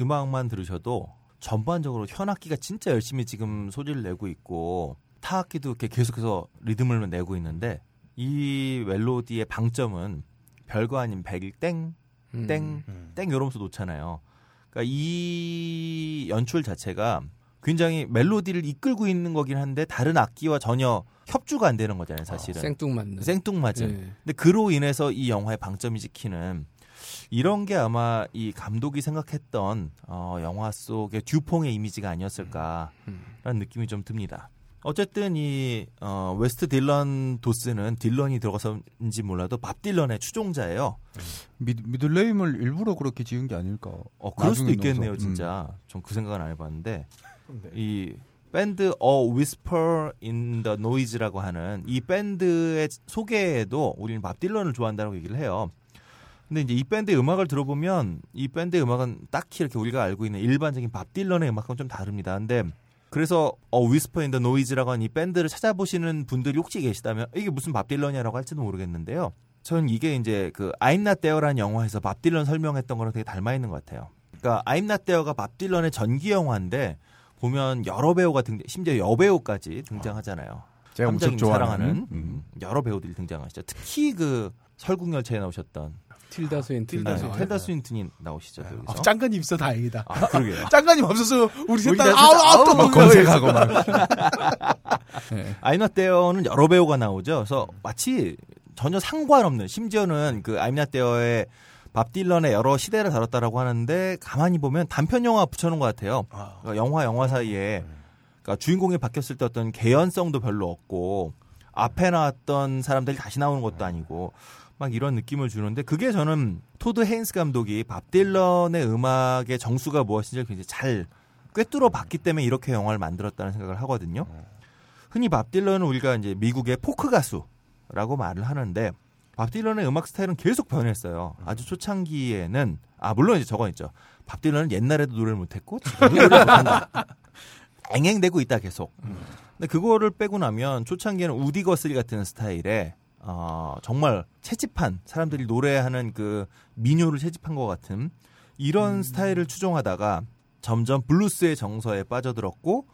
음악만 들으셔도 전반적으로 현악기가 진짜 열심히 지금 소리를 내고 있고 타악기도 이렇게 계속해서 리듬을 내고 있는데 이 멜로디의 방점은 별거 아닌 백일 땡, 음. 땡, 음. 땡 이러면서 놓잖아요. 그러니까 이 연출 자체가 굉장히 멜로디를 이끌고 있는 거긴 한데 다른 악기와 전혀 협주가 안 되는 거잖아요, 사실은. 생뚱맞는. 생뚱맞은. 예. 근데 그로 인해서 이 영화의 방점이 찍히는 이런 게 아마 이 감독이 생각했던 어, 영화 속의 듀퐁의 이미지가 아니었을까라는 음. 느낌이 좀 듭니다. 어쨌든 이 어, 웨스트 딜런 도슨은 딜런이 들어가서인지 몰라도 밥 딜런의 추종자예요. 미, middle name을 일부러 그렇게 지은 게 아닐까. 어, 그럴 수도 있겠네요, 넣어서. 진짜. 전그 생각은 안 해봤는데 네. 이 밴드 A Whisper in the Noise라고 하는 이 밴드의 소개에도 우리는 밥 딜런을 좋아한다고 얘기를 해요. 근데 이제 이 밴드의 음악을 들어보면 이 밴드의 음악은 딱히 이렇게 우리가 알고 있는 일반적인 밥 딜런의 음악과는 좀 다릅니다. 근데 그래서 어 Whisper in the Noise라고 하는 이 밴드를 찾아보시는 분들이 혹시 계시다면 이게 무슨 밥 딜런이라고 할지도 모르겠는데요. 저는 이게 이제 그 I'm Not There라는 영화에서 밥 딜런 설명했던 거랑 되게 닮아 있는 것 같아요. 그러니까 I'm Not There가 밥 딜런의 전기 영화인데 보면 여러 배우가 등 심지어 여배우까지 등장하잖아요. 제가 엄청 좋아하는 사랑하는 음. 음, 여러 배우들이 등장하시죠. 특히 그 설국열차에 나오셨던 틸다 스윈튼. 틸다 네, 스윈튼. 틸다 스윈튼이 나오시죠. 또 여기서. 아, 짱가님 있어 다행이다. 아, 그러게요. 짱가님 없어서 우리 셋다 다 아우 아우 또. 검색하고 막. 예. I'm Not There는 여러 배우가 나오죠. 그래서 마치 전혀 상관없는 심지어는 그 아이나 데어의 밥 딜런의 여러 시대를 다뤘다라고 하는데 가만히 보면 단편 영화 붙여놓은 것 같아요. 아, 그러니까 영화 영화 사이에 그러니까 주인공이 바뀌었을 때 어떤 개연성도 별로 없고 앞에 나왔던 사람들이 다시 나오는 것도 아니고 막 이런 느낌을 주는데 그게 저는 토드 헤인스 감독이 밥 딜런의 음악의 정수가 무엇인지 굉장히 잘 꿰뚫어 봤기 때문에 이렇게 영화를 만들었다는 생각을 하거든요. 흔히 밥 딜런은 우리가 이제 미국의 포크 가수라고 말을 하는데 밥 딜런의 음악 스타일은 계속 변했어요. 아주 초창기에는 아 물론 이제 저건 있죠. 밥 딜런은 옛날에도 노래를 못했고 지금도 노래를 못한다. 앵앵대고 있다 계속. 근데 그거를 빼고 나면 초창기에는 우디 거스리 같은 스타일의 어, 정말 채집한 사람들이 노래하는 그 민요를 채집한 것 같은 이런 스타일을 추종하다가 점점 블루스의 정서에 빠져들었고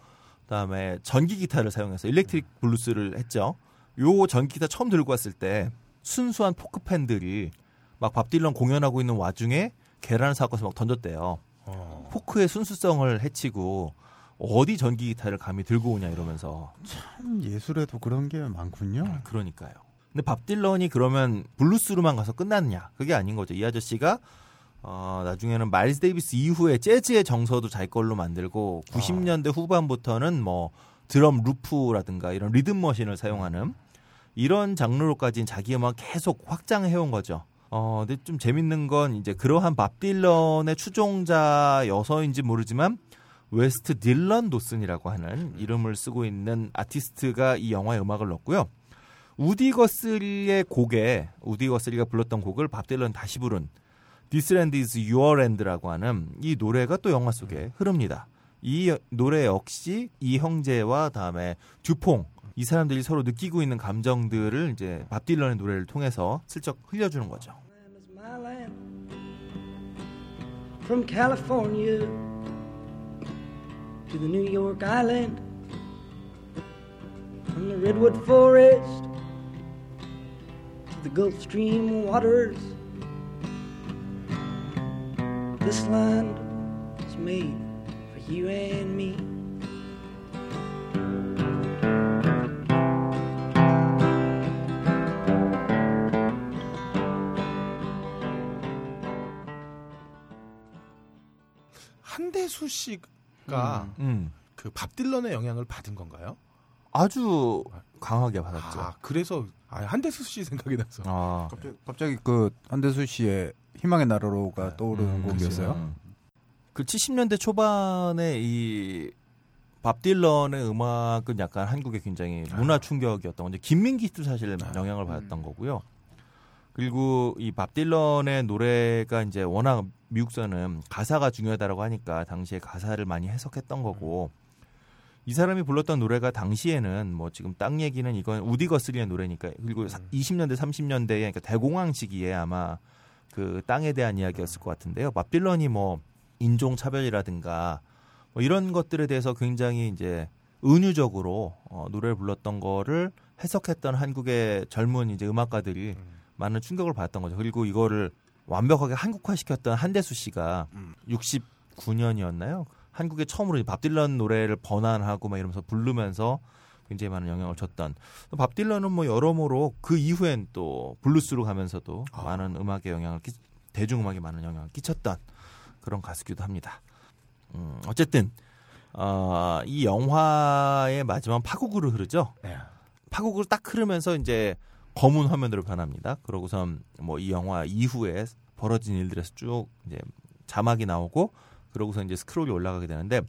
그다음에 전기 기타를 사용해서 electric 블루스를 했죠. 요 전기 기타 처음 들고 왔을 때 순수한 포크 팬들이 막 밥 딜런 공연하고 있는 와중에 계란을 사고서 막 던졌대요. 어. 포크의 순수성을 해치고 어디 전기 기타를 감히 들고 오냐 이러면서 참 예술에도 그런 게 많군요. 그러니까요. 근데 밥 딜런이 그러면 블루스로만 가서 끝났냐? 그게 아닌 거죠. 이 아저씨가 어, 나중에는 마일스 데이비스 이후에 재즈의 정서도 자기 걸로 만들고 90년대 후반부터는 뭐 드럼 loop라든가 이런 리듬 machine을 사용하는 이런 장르로까지 자기 음악 계속 확장해 온 거죠. 어, 근데 좀 재밌는 건 이제 그러한 밥 딜런의 추종자여서인지 모르지만 웨스트 딜런 도슨이라고 하는 이름을 쓰고 있는 아티스트가 이 영화에 음악을 넣었고요. 우디 거스리의 곡에 우디 거스리가 불렀던 곡을 밥 딜런 다시 부른 This Land is Your Land라고 하는 이 노래가 또 영화 속에 흐릅니다. 이 노래 역시 이 형제와 다음에 듀퐁 이 사람들이 서로 느끼고 있는 감정들을 이제 밥 딜런의 노래를 통해서 슬쩍 흘려주는 거죠. From California to the New York Island, from the Redwood Forest the Gulf Stream waters, this land is made for you and me. 한대수 씨가 음. 그밥 딜런의 영향을 받은 건가요? 아주 강하게 받았죠. 아, 그래서 아, 한대수 씨 생각이 나서. 아, 갑자기, 갑자기 그 한대수 씨의 희망의 나라로가 떠오르는 음, 곡이었어요. 음. 그 70년대 초반에 이 밥 딜런의 음악은 약간 한국에 굉장히 문화 충격이었던 건데 김민기도 사실 영향을 받았던 거고요. 그리고 이 밥 딜런의 노래가 이제 워낙 미국서는 가사가 중요하다라고 하니까 당시에 가사를 많이 해석했던 거고 이 사람이 불렀던 노래가 당시에는 뭐 지금 땅 얘기는 이건 우디 거슬리의 노래니까 그리고 사- 20년대 30년대에 그러니까 대공황 시기에 아마 그 땅에 대한 이야기였을 것 같은데요. 밥 딜런이 뭐 인종 차별이라든가 뭐 이런 것들에 대해서 굉장히 이제 은유적으로 어, 노래를 불렀던 거를 해석했던 한국의 젊은 이제 음악가들이 많은 충격을 받았던 거죠. 그리고 이거를 완벽하게 한국화시켰던 한대수 씨가 69년이었나요? 한국에 처음으로 밥 딜런 노래를 번안하고 막 이러면서 부르면서 굉장히 많은 영향을 줬던 밥 딜런은 뭐 여러모로 그 이후엔 또 블루스로 가면서도 많은 음악에 영향을 끼, 대중음악에 많은 영향을 끼쳤던 그런 가수기도 합니다. 음, 어쨌든 어, 이 영화의 마지막 파국으로 흐르죠. 네. 파국으로 딱 흐르면서 이제 검은 화면으로 변합니다. 그러고선 뭐 이 영화 이후에 벌어진 일들에서 쭉 이제 자막이 나오고 그러고서 이제 스크롤이 올라가게 되는데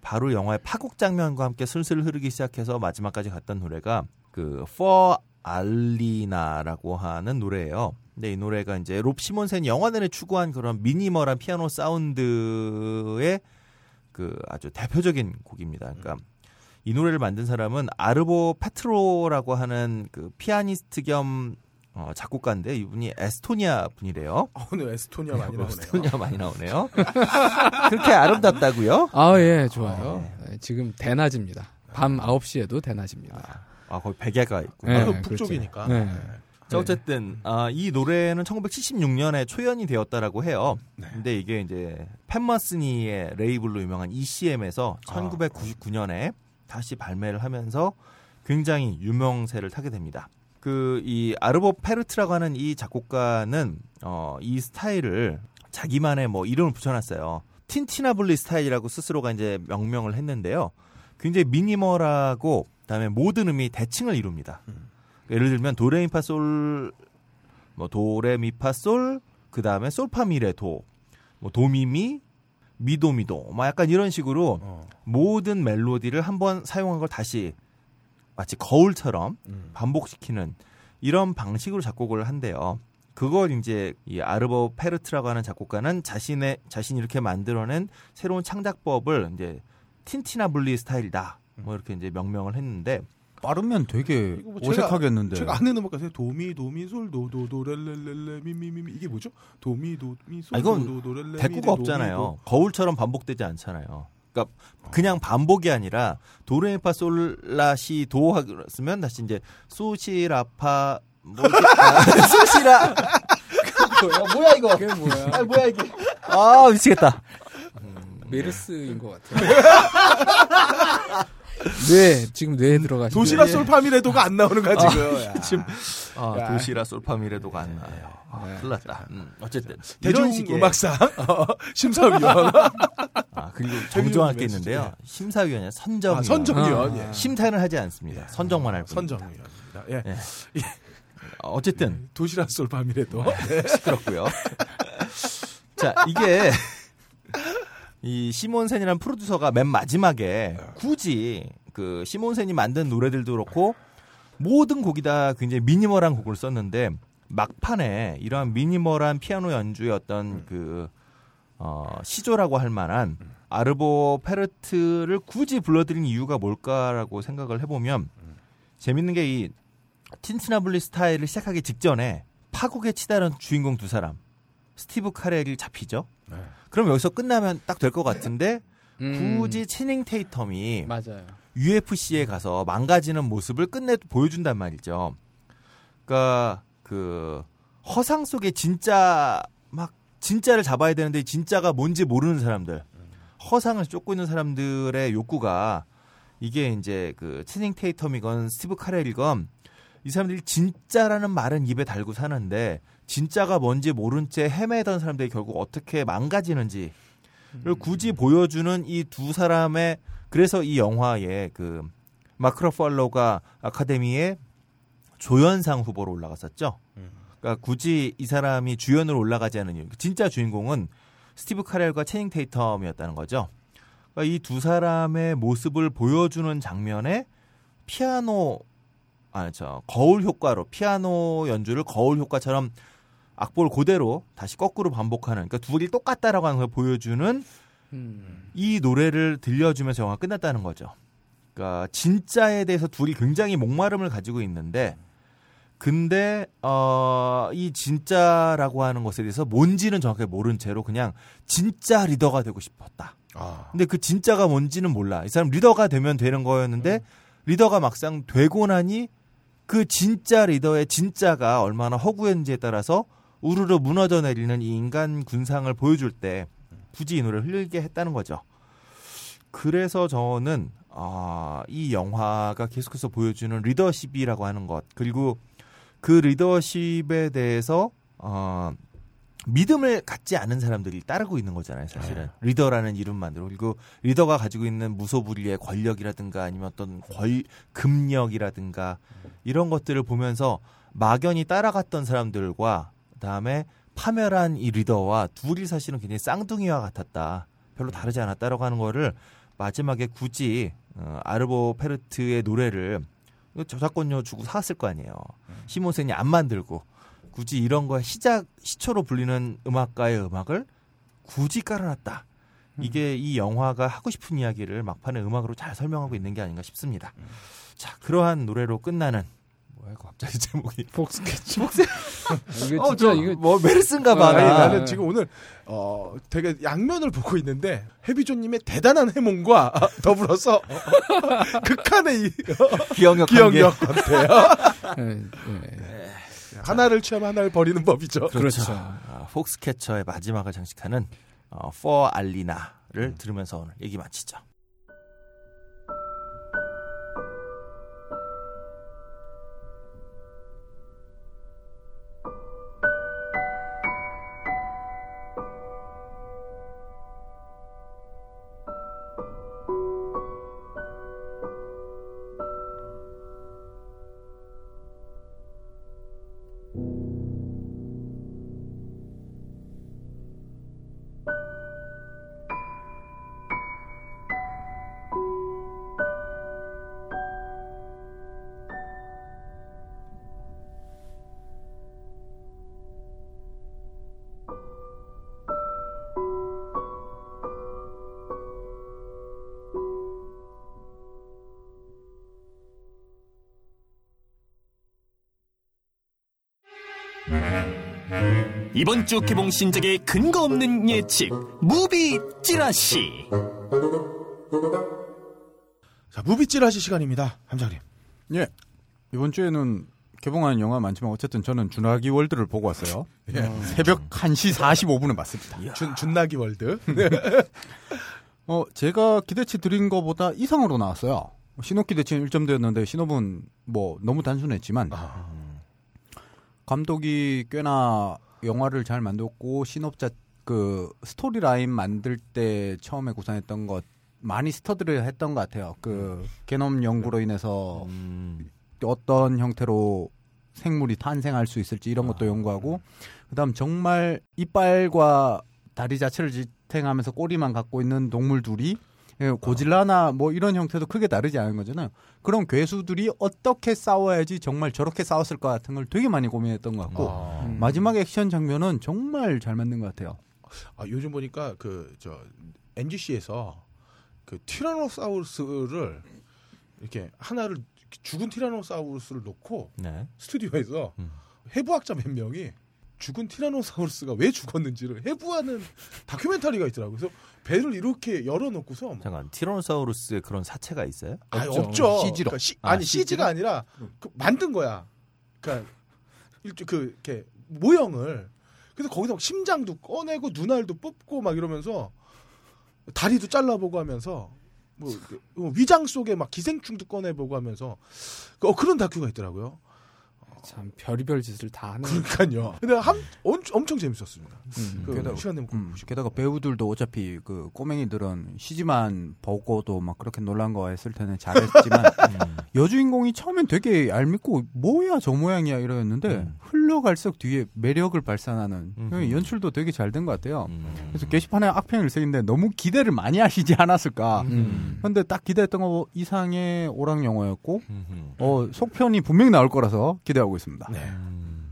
바로 영화의 파국 장면과 함께 슬슬 흐르기 시작해서 마지막까지 갔던 노래가 그 For Alina라고 하는 노래예요. 근데 이 노래가 이제 롭 시몬센 영화 내내 추구한 그런 미니멀한 피아노 사운드의 그 아주 대표적인 곡입니다. 그러니까 이 노래를 만든 사람은 아르보 페트로라고 하는 그 피아니스트 겸 어, 작곡가인데 이분이 에스토니아 분이래요. 아, 오늘 에스토니아 많이 나오네요. 에스토니아 많이 나오네요. 그렇게 아름답다고요? 아, 예, 좋아요. 네, 지금 대낮입니다. 밤 9시에도 대낮입니다. 아, 거기 백야가 있고. 네, 아, 그 그렇죠. 북쪽이니까. 네. 자, 어쨌든 아, 이 노래는 1976년에 초연이 되었다라고 해요. 네. 근데 이게 이제 팬머스니의 레이블로 유명한 ECM에서 아. 1999년에 다시 발매를 하면서 굉장히 유명세를 타게 됩니다. 그 이 아르보 페르트라고 하는 이 작곡가는 어, 이 스타일을 자기만의 뭐 이름을 붙여놨어요. 틴티나블리 스타일이라고 스스로가 이제 명명을 했는데요. 굉장히 미니멀하고 그다음에 모든 음이 대칭을 이룹니다. 예를 들면 도레미파솔 뭐 도레미파솔 그다음에 솔파미레 도, 뭐 도미미 미도미도 막 약간 이런 식으로 어. 모든 멜로디를 한번 사용한 걸 다시 마치 거울처럼 음. 반복시키는 이런 방식으로 작곡을 한대요. 그걸 이제 이 아르보 페르트라고 하는 작곡가는 자신의 자신이 이렇게 만들어낸 새로운 창작법을 이제 tintinnabuli 스타일이다 뭐 이렇게 이제 명명을 했는데 빠르면 되게 뭐 제가- 어색하겠는데. 제가 아는 음악 가 세요. 도미 도미 솔 도도도 렐렐렐레 미미미 이게 뭐죠? 도미 도미 솔 아, 이건 도도도 렐레 대꾸가 없잖아요. 도. 거울처럼 반복되지 않잖아요. 그러니까 그냥 반복이 아니라 도레미파 솔라시 도 하면 다시 이제 소시라파 뭐 아, 소시라 뭐야 이거? 그게 뭐야? 아 뭐야 이게? 아 미치겠다. 메르스인 것 같아요. 네, 지금 뇌에 들어가시죠. 도시락 솔파미레도가 안 나오는 거야 지금. 야. 지금 아, 야. 도시라 솔파미레도가 안 나요. 아, 네. 큰일 났다. 음, 어쨌든 대중 이런 식의 음악상 어, 심사위원. 아 그리고 정정할 게좀 있는데요. 심사위원이 선정 아, 선정위원. 예. 심사는 하지 않습니다. 선정만 할 뿐입니다. 선정위원입니다. 예. 예. 어, 어쨌든 도시락 솔파미레도. 시끄럽고요. 자, 이게 이 시몬센이라는 프로듀서가 맨 마지막에 굳이 그 시몬센이 만든 노래들도 그렇고 모든 곡이 다 굉장히 미니멀한 곡을 썼는데 막판에 이러한 미니멀한 피아노 연주의 어떤 그 어, 시조라고 할 만한 아르보 페르트를 굳이 불러들인 이유가 뭘까라고 생각을 해보면 재밌는 게 이 tintinnabuli 스타일을 시작하기 직전에 파국에 치달은 주인공 두 사람 스티브 카렐이 잡히죠. 네. 그럼 여기서 끝나면 딱 될 것 같은데 음, 굳이 채닝 테이텀이 맞아요. UFC에 가서 망가지는 모습을 끝내 보여준단 말이죠. 그러니까 그 허상 속에 진짜 막 진짜를 잡아야 되는데 진짜가 뭔지 모르는 사람들, 허상을 쫓고 있는 사람들의 욕구가 이게 이제 그 체닝 테이텀이건 스티브 카렐이건 이 사람들이 진짜라는 말은 입에 달고 사는데 진짜가 뭔지 모른 채 헤매던 사람들이 결국 어떻게 망가지는지를 굳이 보여주는 이 두 사람의 그래서 이 영화에 그 마크로 팔로가 아카데미에 조연상 후보로 올라갔었죠. 그러니까 굳이 이 사람이 주연으로 올라가지 않은 이유. 진짜 주인공은 스티브 카렐과 체닝 테이텀이었다는 거죠. 그러니까 이 두 사람의 모습을 보여주는 장면에 피아노 아저 거울 효과로 피아노 연주를 거울 효과처럼 악보를 그대로 다시 거꾸로 반복하는 그러니까 둘이 똑같다라고 하는 걸 보여주는 음, 이 노래를 들려주면서 영화가 끝났다는 거죠. 그러니까 진짜에 대해서 둘이 굉장히 목마름을 가지고 있는데 근데 어, 이 진짜라고 하는 것에 대해서 뭔지는 정확하게 모른 채로 그냥 진짜 리더가 되고 싶었다. 아. 근데 그 진짜가 뭔지는 몰라. 이 사람 리더가 되면 되는 거였는데 리더가 막상 되고 나니 그 진짜 리더의 진짜가 얼마나 허구했는지에 따라서 우르르 무너져 내리는 이 인간 군상을 보여줄 때 굳이 이 노래를 흘리게 했다는 거죠. 그래서 저는 아, 이 영화가 계속해서 보여주는 리더십이라고 하는 것 그리고 그 리더십에 대해서 어, 믿음을 갖지 않은 사람들이 따르고 있는 거잖아요, 사실은. 리더라는 이름만으로. 그리고 리더가 가지고 있는 무소불위의 권력이라든가 아니면 어떤 권, 금력이라든가 이런 것들을 보면서 막연히 따라갔던 사람들과 그다음에 파멸한 이 리더와 둘이 사실은 굉장히 쌍둥이와 같았다. 별로 다르지 않았다라고 하는 거를 마지막에 굳이 어, 아르보 페르트의 노래를 저작권료 주고 사왔을 거 아니에요. 시몬센이 안 만들고 굳이 이런 거에 시작 시초로 불리는 음악가의 음악을 굳이 깔아놨다. 이게 이 영화가 하고 싶은 이야기를 막판에 음악으로 잘 설명하고 있는 게 아닌가 싶습니다. 자, 그러한 노래로 끝나는 이거 갑자기 제목이 폭스캐치. 폭스. 이거 어, 진짜 저, 이거 뭐 메르스인가 봐. 아, 아니, 아, 나. 나는 지금 오늘 어 되게 양면을 보고 있는데 해비조님의 대단한 해몽과 더불어서 극한의 이 기억력 기억력 관계. 같아요. 예, 예. 하나를 취하면 하나를 버리는 법이죠. 그렇죠. 아, 폭스캐쳐의 마지막을 장식하는 어, For 알리나를 들으면서 오늘 얘기 마치죠. 이번 주 개봉 신작의 근거 없는 예측 무비 찌라시 자, 무비 찌라시 시간입니다. 함장님. 예. 이번 주에는 개봉한 영화 많지만 어쨌든 저는 쥬라기 월드를 보고 왔어요. 예. 새벽 1시 45분에 봤습니다. 쥬, 쥬라기 월드. 어, 제가 기대치 드린 것보다 이상으로 나왔어요. 신호 기대치는 1점대였는데 신호분 뭐 너무 단순했지만 아, 감독이 꽤나 영화를 잘 만들었고 신업자 그 스토리 라인 만들 때 처음에 구상했던 것 많이 스터디를 했던 것 같아요. 그 게놈 연구로 인해서 음, 어떤 형태로 생물이 탄생할 수 있을지 이런 것도 연구하고 그다음 정말 이빨과 다리 자체를 지탱하면서 꼬리만 갖고 있는 동물 둘이 예, 고질라나 뭐 이런 형태도 크게 다르지 않은 거잖아요. 그런 괴수들이 어떻게 싸워야지 정말 저렇게 싸웠을 것 같은 걸 되게 많이 고민했던 것 같고 아. 음. 마지막 액션 장면은 정말 잘 만든 것 같아요. 아, 요즘 보니까 그 저 NGC에서 그 티라노사우루스를 이렇게 하나를 죽은 티라노사우루스를 놓고 네. 스튜디오에서 음. 해부학자 몇 명이 죽은 티라노사우루스가 왜 죽었는지를 해부하는 다큐멘터리가 있더라고요. 그래서 배를 이렇게 열어놓고서 뭐 잠깐 티라노사우루스의 그런 사체가 있어요? 아니, 없죠. 없죠. CG 로. 그러니까 시- 아, 아니 CG가? 아니라 그 만든 거야. 그러니까 일종 그 이렇게 모형을 그래서 거기서 막 심장도 꺼내고 눈알도 뽑고 막 이러면서 다리도 잘라보고 하면서 뭐 이렇게 위장 속에 막 기생충도 꺼내보고 하면서 그- 어, 그런 다큐가 있더라고요. 참 별의별 짓을 다 하는. 그러니까요. 근데 한, 엄, 엄청 재밌었습니다. 음. 그 게다가- 시간 되면 꼭 음. 게다가 배우들도 어차피 그 꼬맹이들은 CG만 보고도 막 그렇게 놀란 거 했을 때는 잘했지만 음. 여주인공이 처음엔 되게 얄밉고 뭐야 저 모양이야 이러였는데 음. 흘러갈수록 뒤에 매력을 발산하는 음. 연출도 되게 잘 된 것 같아요. 음. 그래서 게시판에 악평을 쓰는데 너무 기대를 많이 하시지 않았을까. 음. 근데 딱 기대했던 거 이상의 오락 영화였고. 어, 속편이 분명히 나올 거라서 기대하고 있습니다. 네. 음.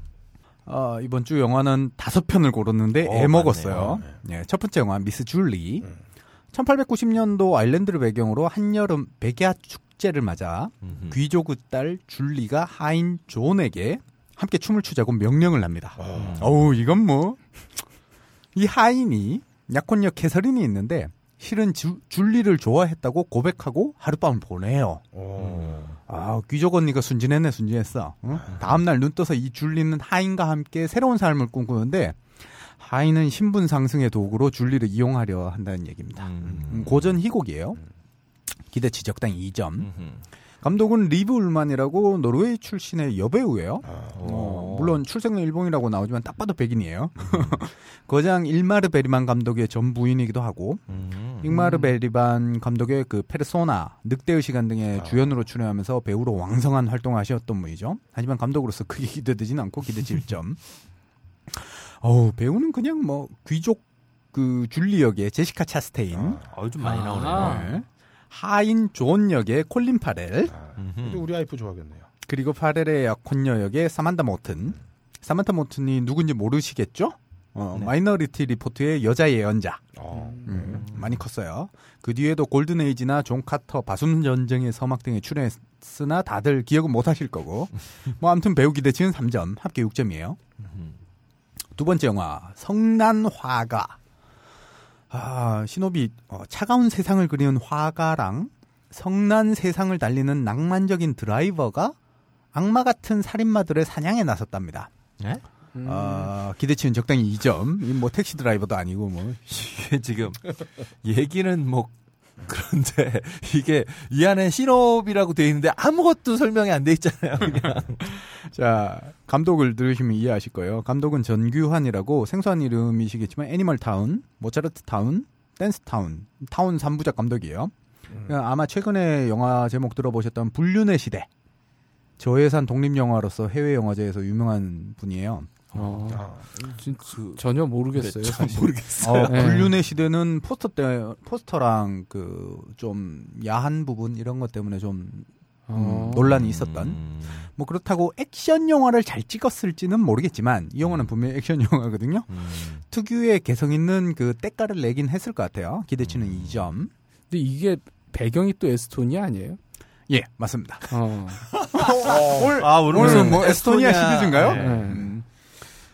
아, 이번 주 영화는 다섯 편을 고르는데 어, 애 먹었어요. 맞네요. 예, 첫 번째 영화 미스 줄리. 음. 1890년도 아일랜드를 배경으로 한여름 백야 축제를 맞아 음흠. 귀족의 딸 줄리가 하인 존에게 함께 춤을 추자고 명령을 합니다. 어. 어우, 이건 뭐. 이 하인이 약혼녀 캐서린이 있는데 실은 주- 줄리를 좋아했다고 고백하고 하룻밤을 보내요. 어. 아, 귀족 언니가 순진했네, 순진했어. 응? 다음날 눈 떠서 이 줄리는 하인과 함께 새로운 삶을 꿈꾸는데 하인은 신분 상승의 도구로 줄리를 이용하려 한다는 얘기입니다. 음. 음, 고전 희곡이에요. 기대치 적당히 2점. 음흠. 감독은 리브 울만이라고 노르웨이 출신의 여배우예요. 아. 어, 물론 출생은 일본이라고 나오지만 딱 봐도 백인이에요. 거장 잉마르 베리만 감독의 전 부인이기도 하고 음. 잉마르 베리만 감독의 그 페르소나, 늑대의 시간 등의 아. 주연으로 출연하면서 배우로 왕성한 활동을 하셨던 분이죠. 하지만 감독으로서 크게 기대되진 않고 기대치 1점. 어우, 배우는 그냥 뭐 귀족 그 줄리 역의 제시카 차스테인, 어, 좀 많이 아. 나오네요. 네. 하인 존 역의 콜린 파렐, 아. 근데 우리 와이프 좋아하겠네요. 그리고 파렐의 약혼녀 역의 사만다 모튼. 사만타 모튼이 누군지 모르시겠죠? 어, 네. 마이너리티 리포트의 여자 예언자. 어. 음, 많이 컸어요. 그 뒤에도 골든에이지나 존 카터, 바숨 전쟁의 서막 등에 출연했으나 다들 기억은 못 하실 거고. 뭐 아무튼 배우 기대치는 3점, 합계 6점이에요. 두 번째 영화 성난 화가. 아, 신호비 어, 차가운 세상을 그리는 화가랑 성난 세상을 달리는 낭만적인 드라이버가 악마 같은 살인마들의 사냥에 나섰답니다. 네? 음. 아, 기대치는 적당히 2점. 이뭐 택시 드라이버도 아니고 뭐 이게 지금 얘기는 뭐 그런데 이게 이 안에 신업이라고 돼 있는데 아무것도 설명이 안 돼 있잖아요. 그냥. 자, 감독을 들으시면 이해하실 거예요. 감독은 전규환이라고 생소한 이름이시겠지만 애니멀 타운, 모차르트 타운, 댄스 타운, 타운 3부작 감독이에요. 그러니까 아마 최근에 영화 제목 들어보셨던 불륜의 시대. 저예산 독립영화로서 해외 영화제에서 유명한 분이에요. 어, 아. 진- 그 전혀 모르겠어요. 네. 모르겠어요. 어, 네. 불륜의 시대는 포스터 때 포스터랑 그 좀 야한 부분 이런 것 때문에 좀 음, 어. 논란이 있었던. 음. 뭐 그렇다고 액션 영화를 잘 찍었을지는 모르겠지만 이 영화는 분명히 액션 영화거든요. 음. 특유의 개성 있는 그 때깔을 내긴 했을 것 같아요. 기대치는 음. 2점. 근데 이게 배경이 또 에스토니아 아니에요? 예, 맞습니다. 어. 아, 오늘 무슨 뭐 에스토니아 에스토니아- 시리즈인가요? 네.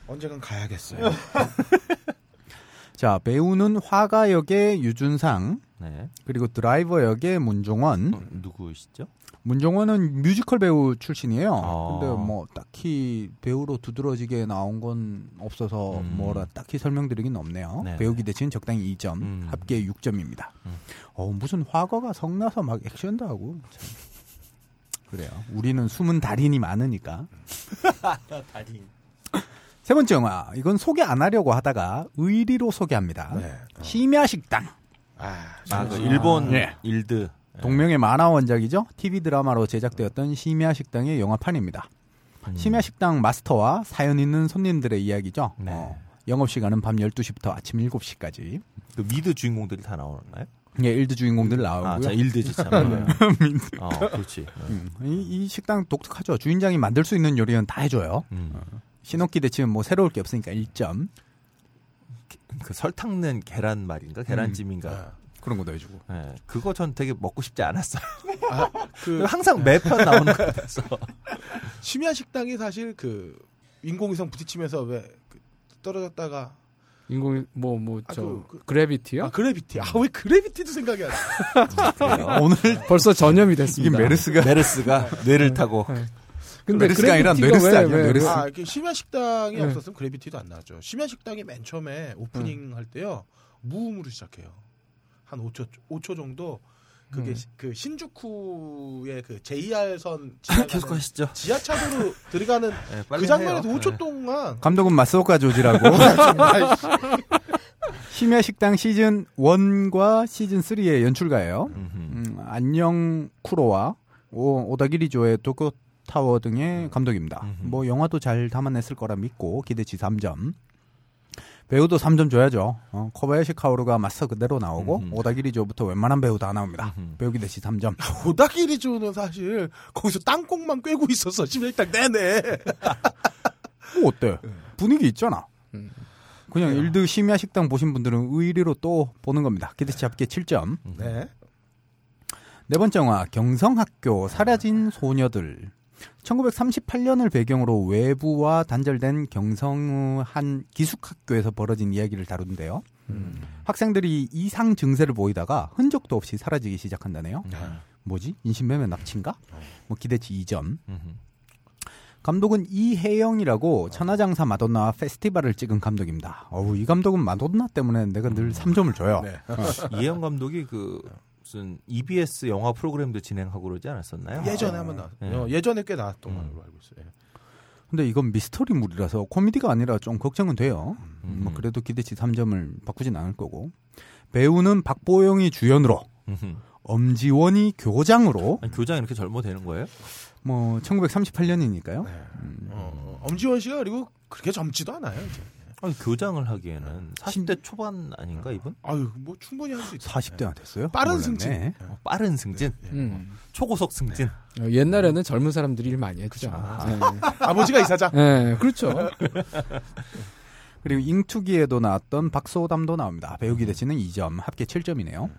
네. 음. 언젠간 가야겠어요. 자, 배우는 화가 역의 유준상, 네. 그리고 드라이버 역의 문종원. 어, 누구시죠? 문종원은 뮤지컬 배우 출신이에요. 어. 근데 뭐 딱히 배우로 두드러지게 나온 건 없어서 음. 뭐라 딱히 설명드리긴 없네요. 네네. 배우 기대치는 적당히 2점, 음. 합계 6점입니다. 음. 어, 무슨 화가가 성나서 막 액션도 하고. 참. 그래요. 우리는 숨은 달인이 많으니까. 다리. 세 번째 영화. 이건 소개 안 하려고 하다가 의리로 소개합니다. 네. 심야 식당. 아, 아, 그 아, 일본 예. 일드. 동명의 만화 원작이죠. TV 드라마로 제작되었던 심야 식당의 영화판입니다. 음. 심야 식당 마스터와 사연 있는 손님들의 이야기죠. 네. 어, 영업 시간은 밤 12시부터 아침 7시까지. 그 미드 주인공들이 다 나오나요? 예, 일드 주인공들 나오고요. 아, 자 일드지 참. 어, 그렇지. 음, 이, 이 식당 독특하죠. 주인장이 만들 수 있는 요리는 다 해줘요. 음. 신호기 대 치면 뭐 새로울 게 없으니까 1점. 그 설탕 낸 계란 말인가? 계란찜인가? 그런 것도 해주고. 예, 그거 전 되게 먹고 싶지 않았어요. 그 항상 매편 나오는 거 같아서. 심야 식당이 사실 그 인공위성 부딪히면서 왜 그 떨어졌다가 인공 뭐뭐 아, 저 그- 그- 그래비티요? 아 그래비티 아 왜 그래비티도 생각이 안 나? 오늘 벌써 전염이 이게 됐습니다. 메르스가 메르스가 뇌를 타고. 근데 메르스가 아니라 메르스 왜- 아니야, 왜- 메르스. 아, 이렇게 심야 식당이 네. 없었으면 그래비티도 안 나죠. 심야 식당이 맨 처음에 오프닝 할 때요 무음으로 시작해요. 한 5초 5초 정도 그게 음. 시- 그 신주쿠의 그 JR선 계속 하시죠. 지하차도로 들어가는 예, 빨리 그 장면에서 해요. 5초 예. 동안 감독은 마스오카 조지라고. 심야 식당 시즌 1과 시즌 3의 연출가예요. 음, 안녕 쿠로와 오, 오다기리조의 도쿄 타워 등의 감독입니다. 음흠. 뭐 영화도 잘 담아냈을 거라 믿고 기대치 3점. 배우도 3점 줘야죠. 어, 코바야시 카오루가 마스터 그대로 나오고 음흠. 오다기리조부터 웬만한 배우 다 나옵니다. 음흠. 배우 기대치 3점. 오다기리조는 사실 거기서 땅콩만 꿰고 있었어 심야 식당 내내. 뭐 어때? 분위기 있잖아. 음. 그냥 일드 심야 식당 보신 분들은 의리로 또 보는 겁니다. 기대치 합계 7점. 네. 네 번째 영화 경성학교 사라진 소녀들 1938년을 배경으로 외부와 단절된 경성의 한 기숙학교에서 벌어진 이야기를 다루는데요. 학생들이 이상 증세를 보이다가 흔적도 없이 사라지기 시작한다네요. 뭐지? 인신매매 납치인가? 뭐 기대치 2점. 음흠. 감독은 이혜영이라고 천하장사 마돈나와 페스티벌을 찍은 감독입니다. 어우, 이 감독은 마돈나 때문에 내가 늘 3점을 줘요. 네. 이혜영 감독이 그 무슨 EBS 영화 프로그램도 진행하고 그러지 않았었나요? 예전에 한번 나왔. 네. 어, 예전에 꽤 나왔던 음. 걸로 알고 있어요. 근데 이건 미스터리물이라서 코미디가 아니라 좀 걱정은 돼요. 음. 뭐 그래도 기대치 3점을 바꾸진 않을 거고. 배우는 박보영이 주연으로, 음흠. 엄지원이 교장으로, 아니, 교장 이렇게 젊어 되는 거예요? 뭐 1938년이니까요. 네. 어, 엄지원 씨가 그리고 그렇게 젊지도 않아요. 이제. 아니, 교장을 하기에는 40대 초반 아닌가 이분? 아유 뭐 충분히 할 수 있죠. 40대나 됐어요? 빠른 몰랐네. 승진. 어, 빠른 승진, 음. 초고속 승진. 어, 옛날에는 젊은 사람들이 일 많이 했죠. 네. 아버지가 이사장. 네, 그렇죠. 그리고 잉투기에도 나왔던 박소담도 나옵니다. 배우 기 대치는 2점, 합계 7점이네요.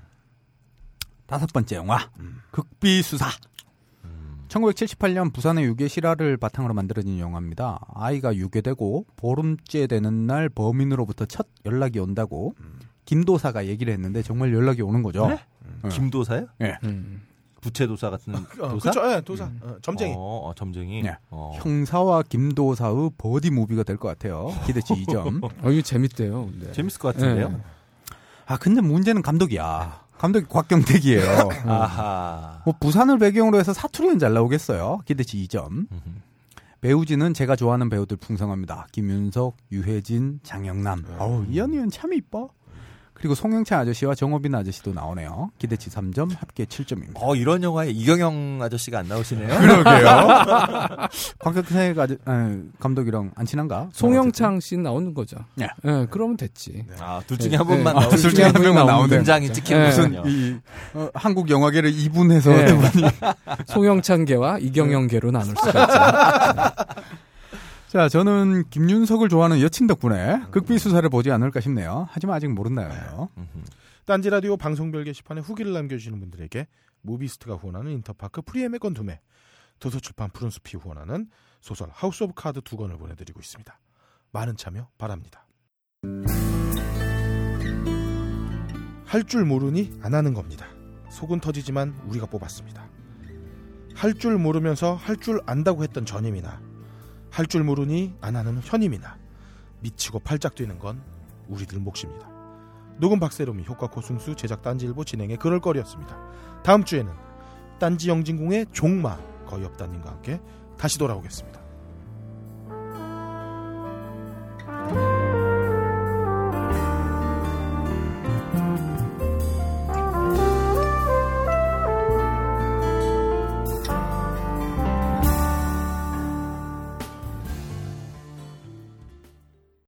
다섯 번째 영화, 극비수사. 1978년 부산의 유괴 실화를 바탕으로 만들어진 영화입니다. 아이가 유괴되고 보름째 되는 날 범인으로부터 첫 연락이 온다고 김도사가 얘기를 했는데 정말 연락이 오는 거죠. 네? 어. 김도사요? 음. 부채도사 같은 어, 도사? 그렇죠. 예, 도사. 어, 점쟁이. 어, 어, 점쟁이. 네. 어. 형사와 김도사의 버디 무비가 될 것 같아요. 기대치 2점. 어, 이거 재밌대요. 근데. 재밌을 것 같은데요? 네. 아 근데 문제는 감독이야. 감독이 곽경택이에요. 아하. 뭐 부산을 배경으로 해서 사투리는 잘 나오겠어요. 기대치 2점. 음흠. 배우진은 제가 좋아하는 배우들 풍성합니다. 김윤석, 유해진, 장영남. 어우, 이 언니는 참 이뻐. 그리고 송영찬 아저씨와 정호빈 아저씨도 나오네요. 기대치 3점, 합계 7점입니다. 어, 이런 영화에 이경영 아저씨가 안 나오시네요? 그러게요. 곽경택 아저, 아, 감독이랑 안 친한가? 송영창 씨 나오는 거죠. 네. 네, 그러면 됐지. 아, 둘 중에 네, 한 분만 네. 나오시 둘 중에 한 명만 나오는데. 문장이 찍히는 네. 무슨. 이 어, 한국 영화계를 이분해서 네. 두 분이 송영찬계와 이경영계로 나눌 수가 있죠. 자, 저는 김윤석을 좋아하는 여친 덕분에 극비 수사를 보지 않을까 싶네요. 하지만 아직 모른다요. 음흠. 딴지 라디오 방송별 게시판에 후기를 남겨주시는 분들에게 무비스트가 후원하는 인터파크 free 예매권 두 매, 도서출판 푸른숲이 후원하는 소설 하우스 오브 카드 두 권을 보내드리고 있습니다. 많은 참여 바랍니다. 할 줄 모르니 안 하는 겁니다. 속은 터지지만 우리가 뽑았습니다. 할 줄 모르면서 할 줄 안다고 했던 전임이나 할 줄 모르니 안 하는 현임이나 미치고 팔짝 뛰는 건 우리들 몫입니다. 녹음 박세롬이 효과 코승수 제작 딴지일보 진행의 그럴거리였습니다. 다음 주에는 딴지 영진공의 종마 거의 없다님과 함께 다시 돌아오겠습니다.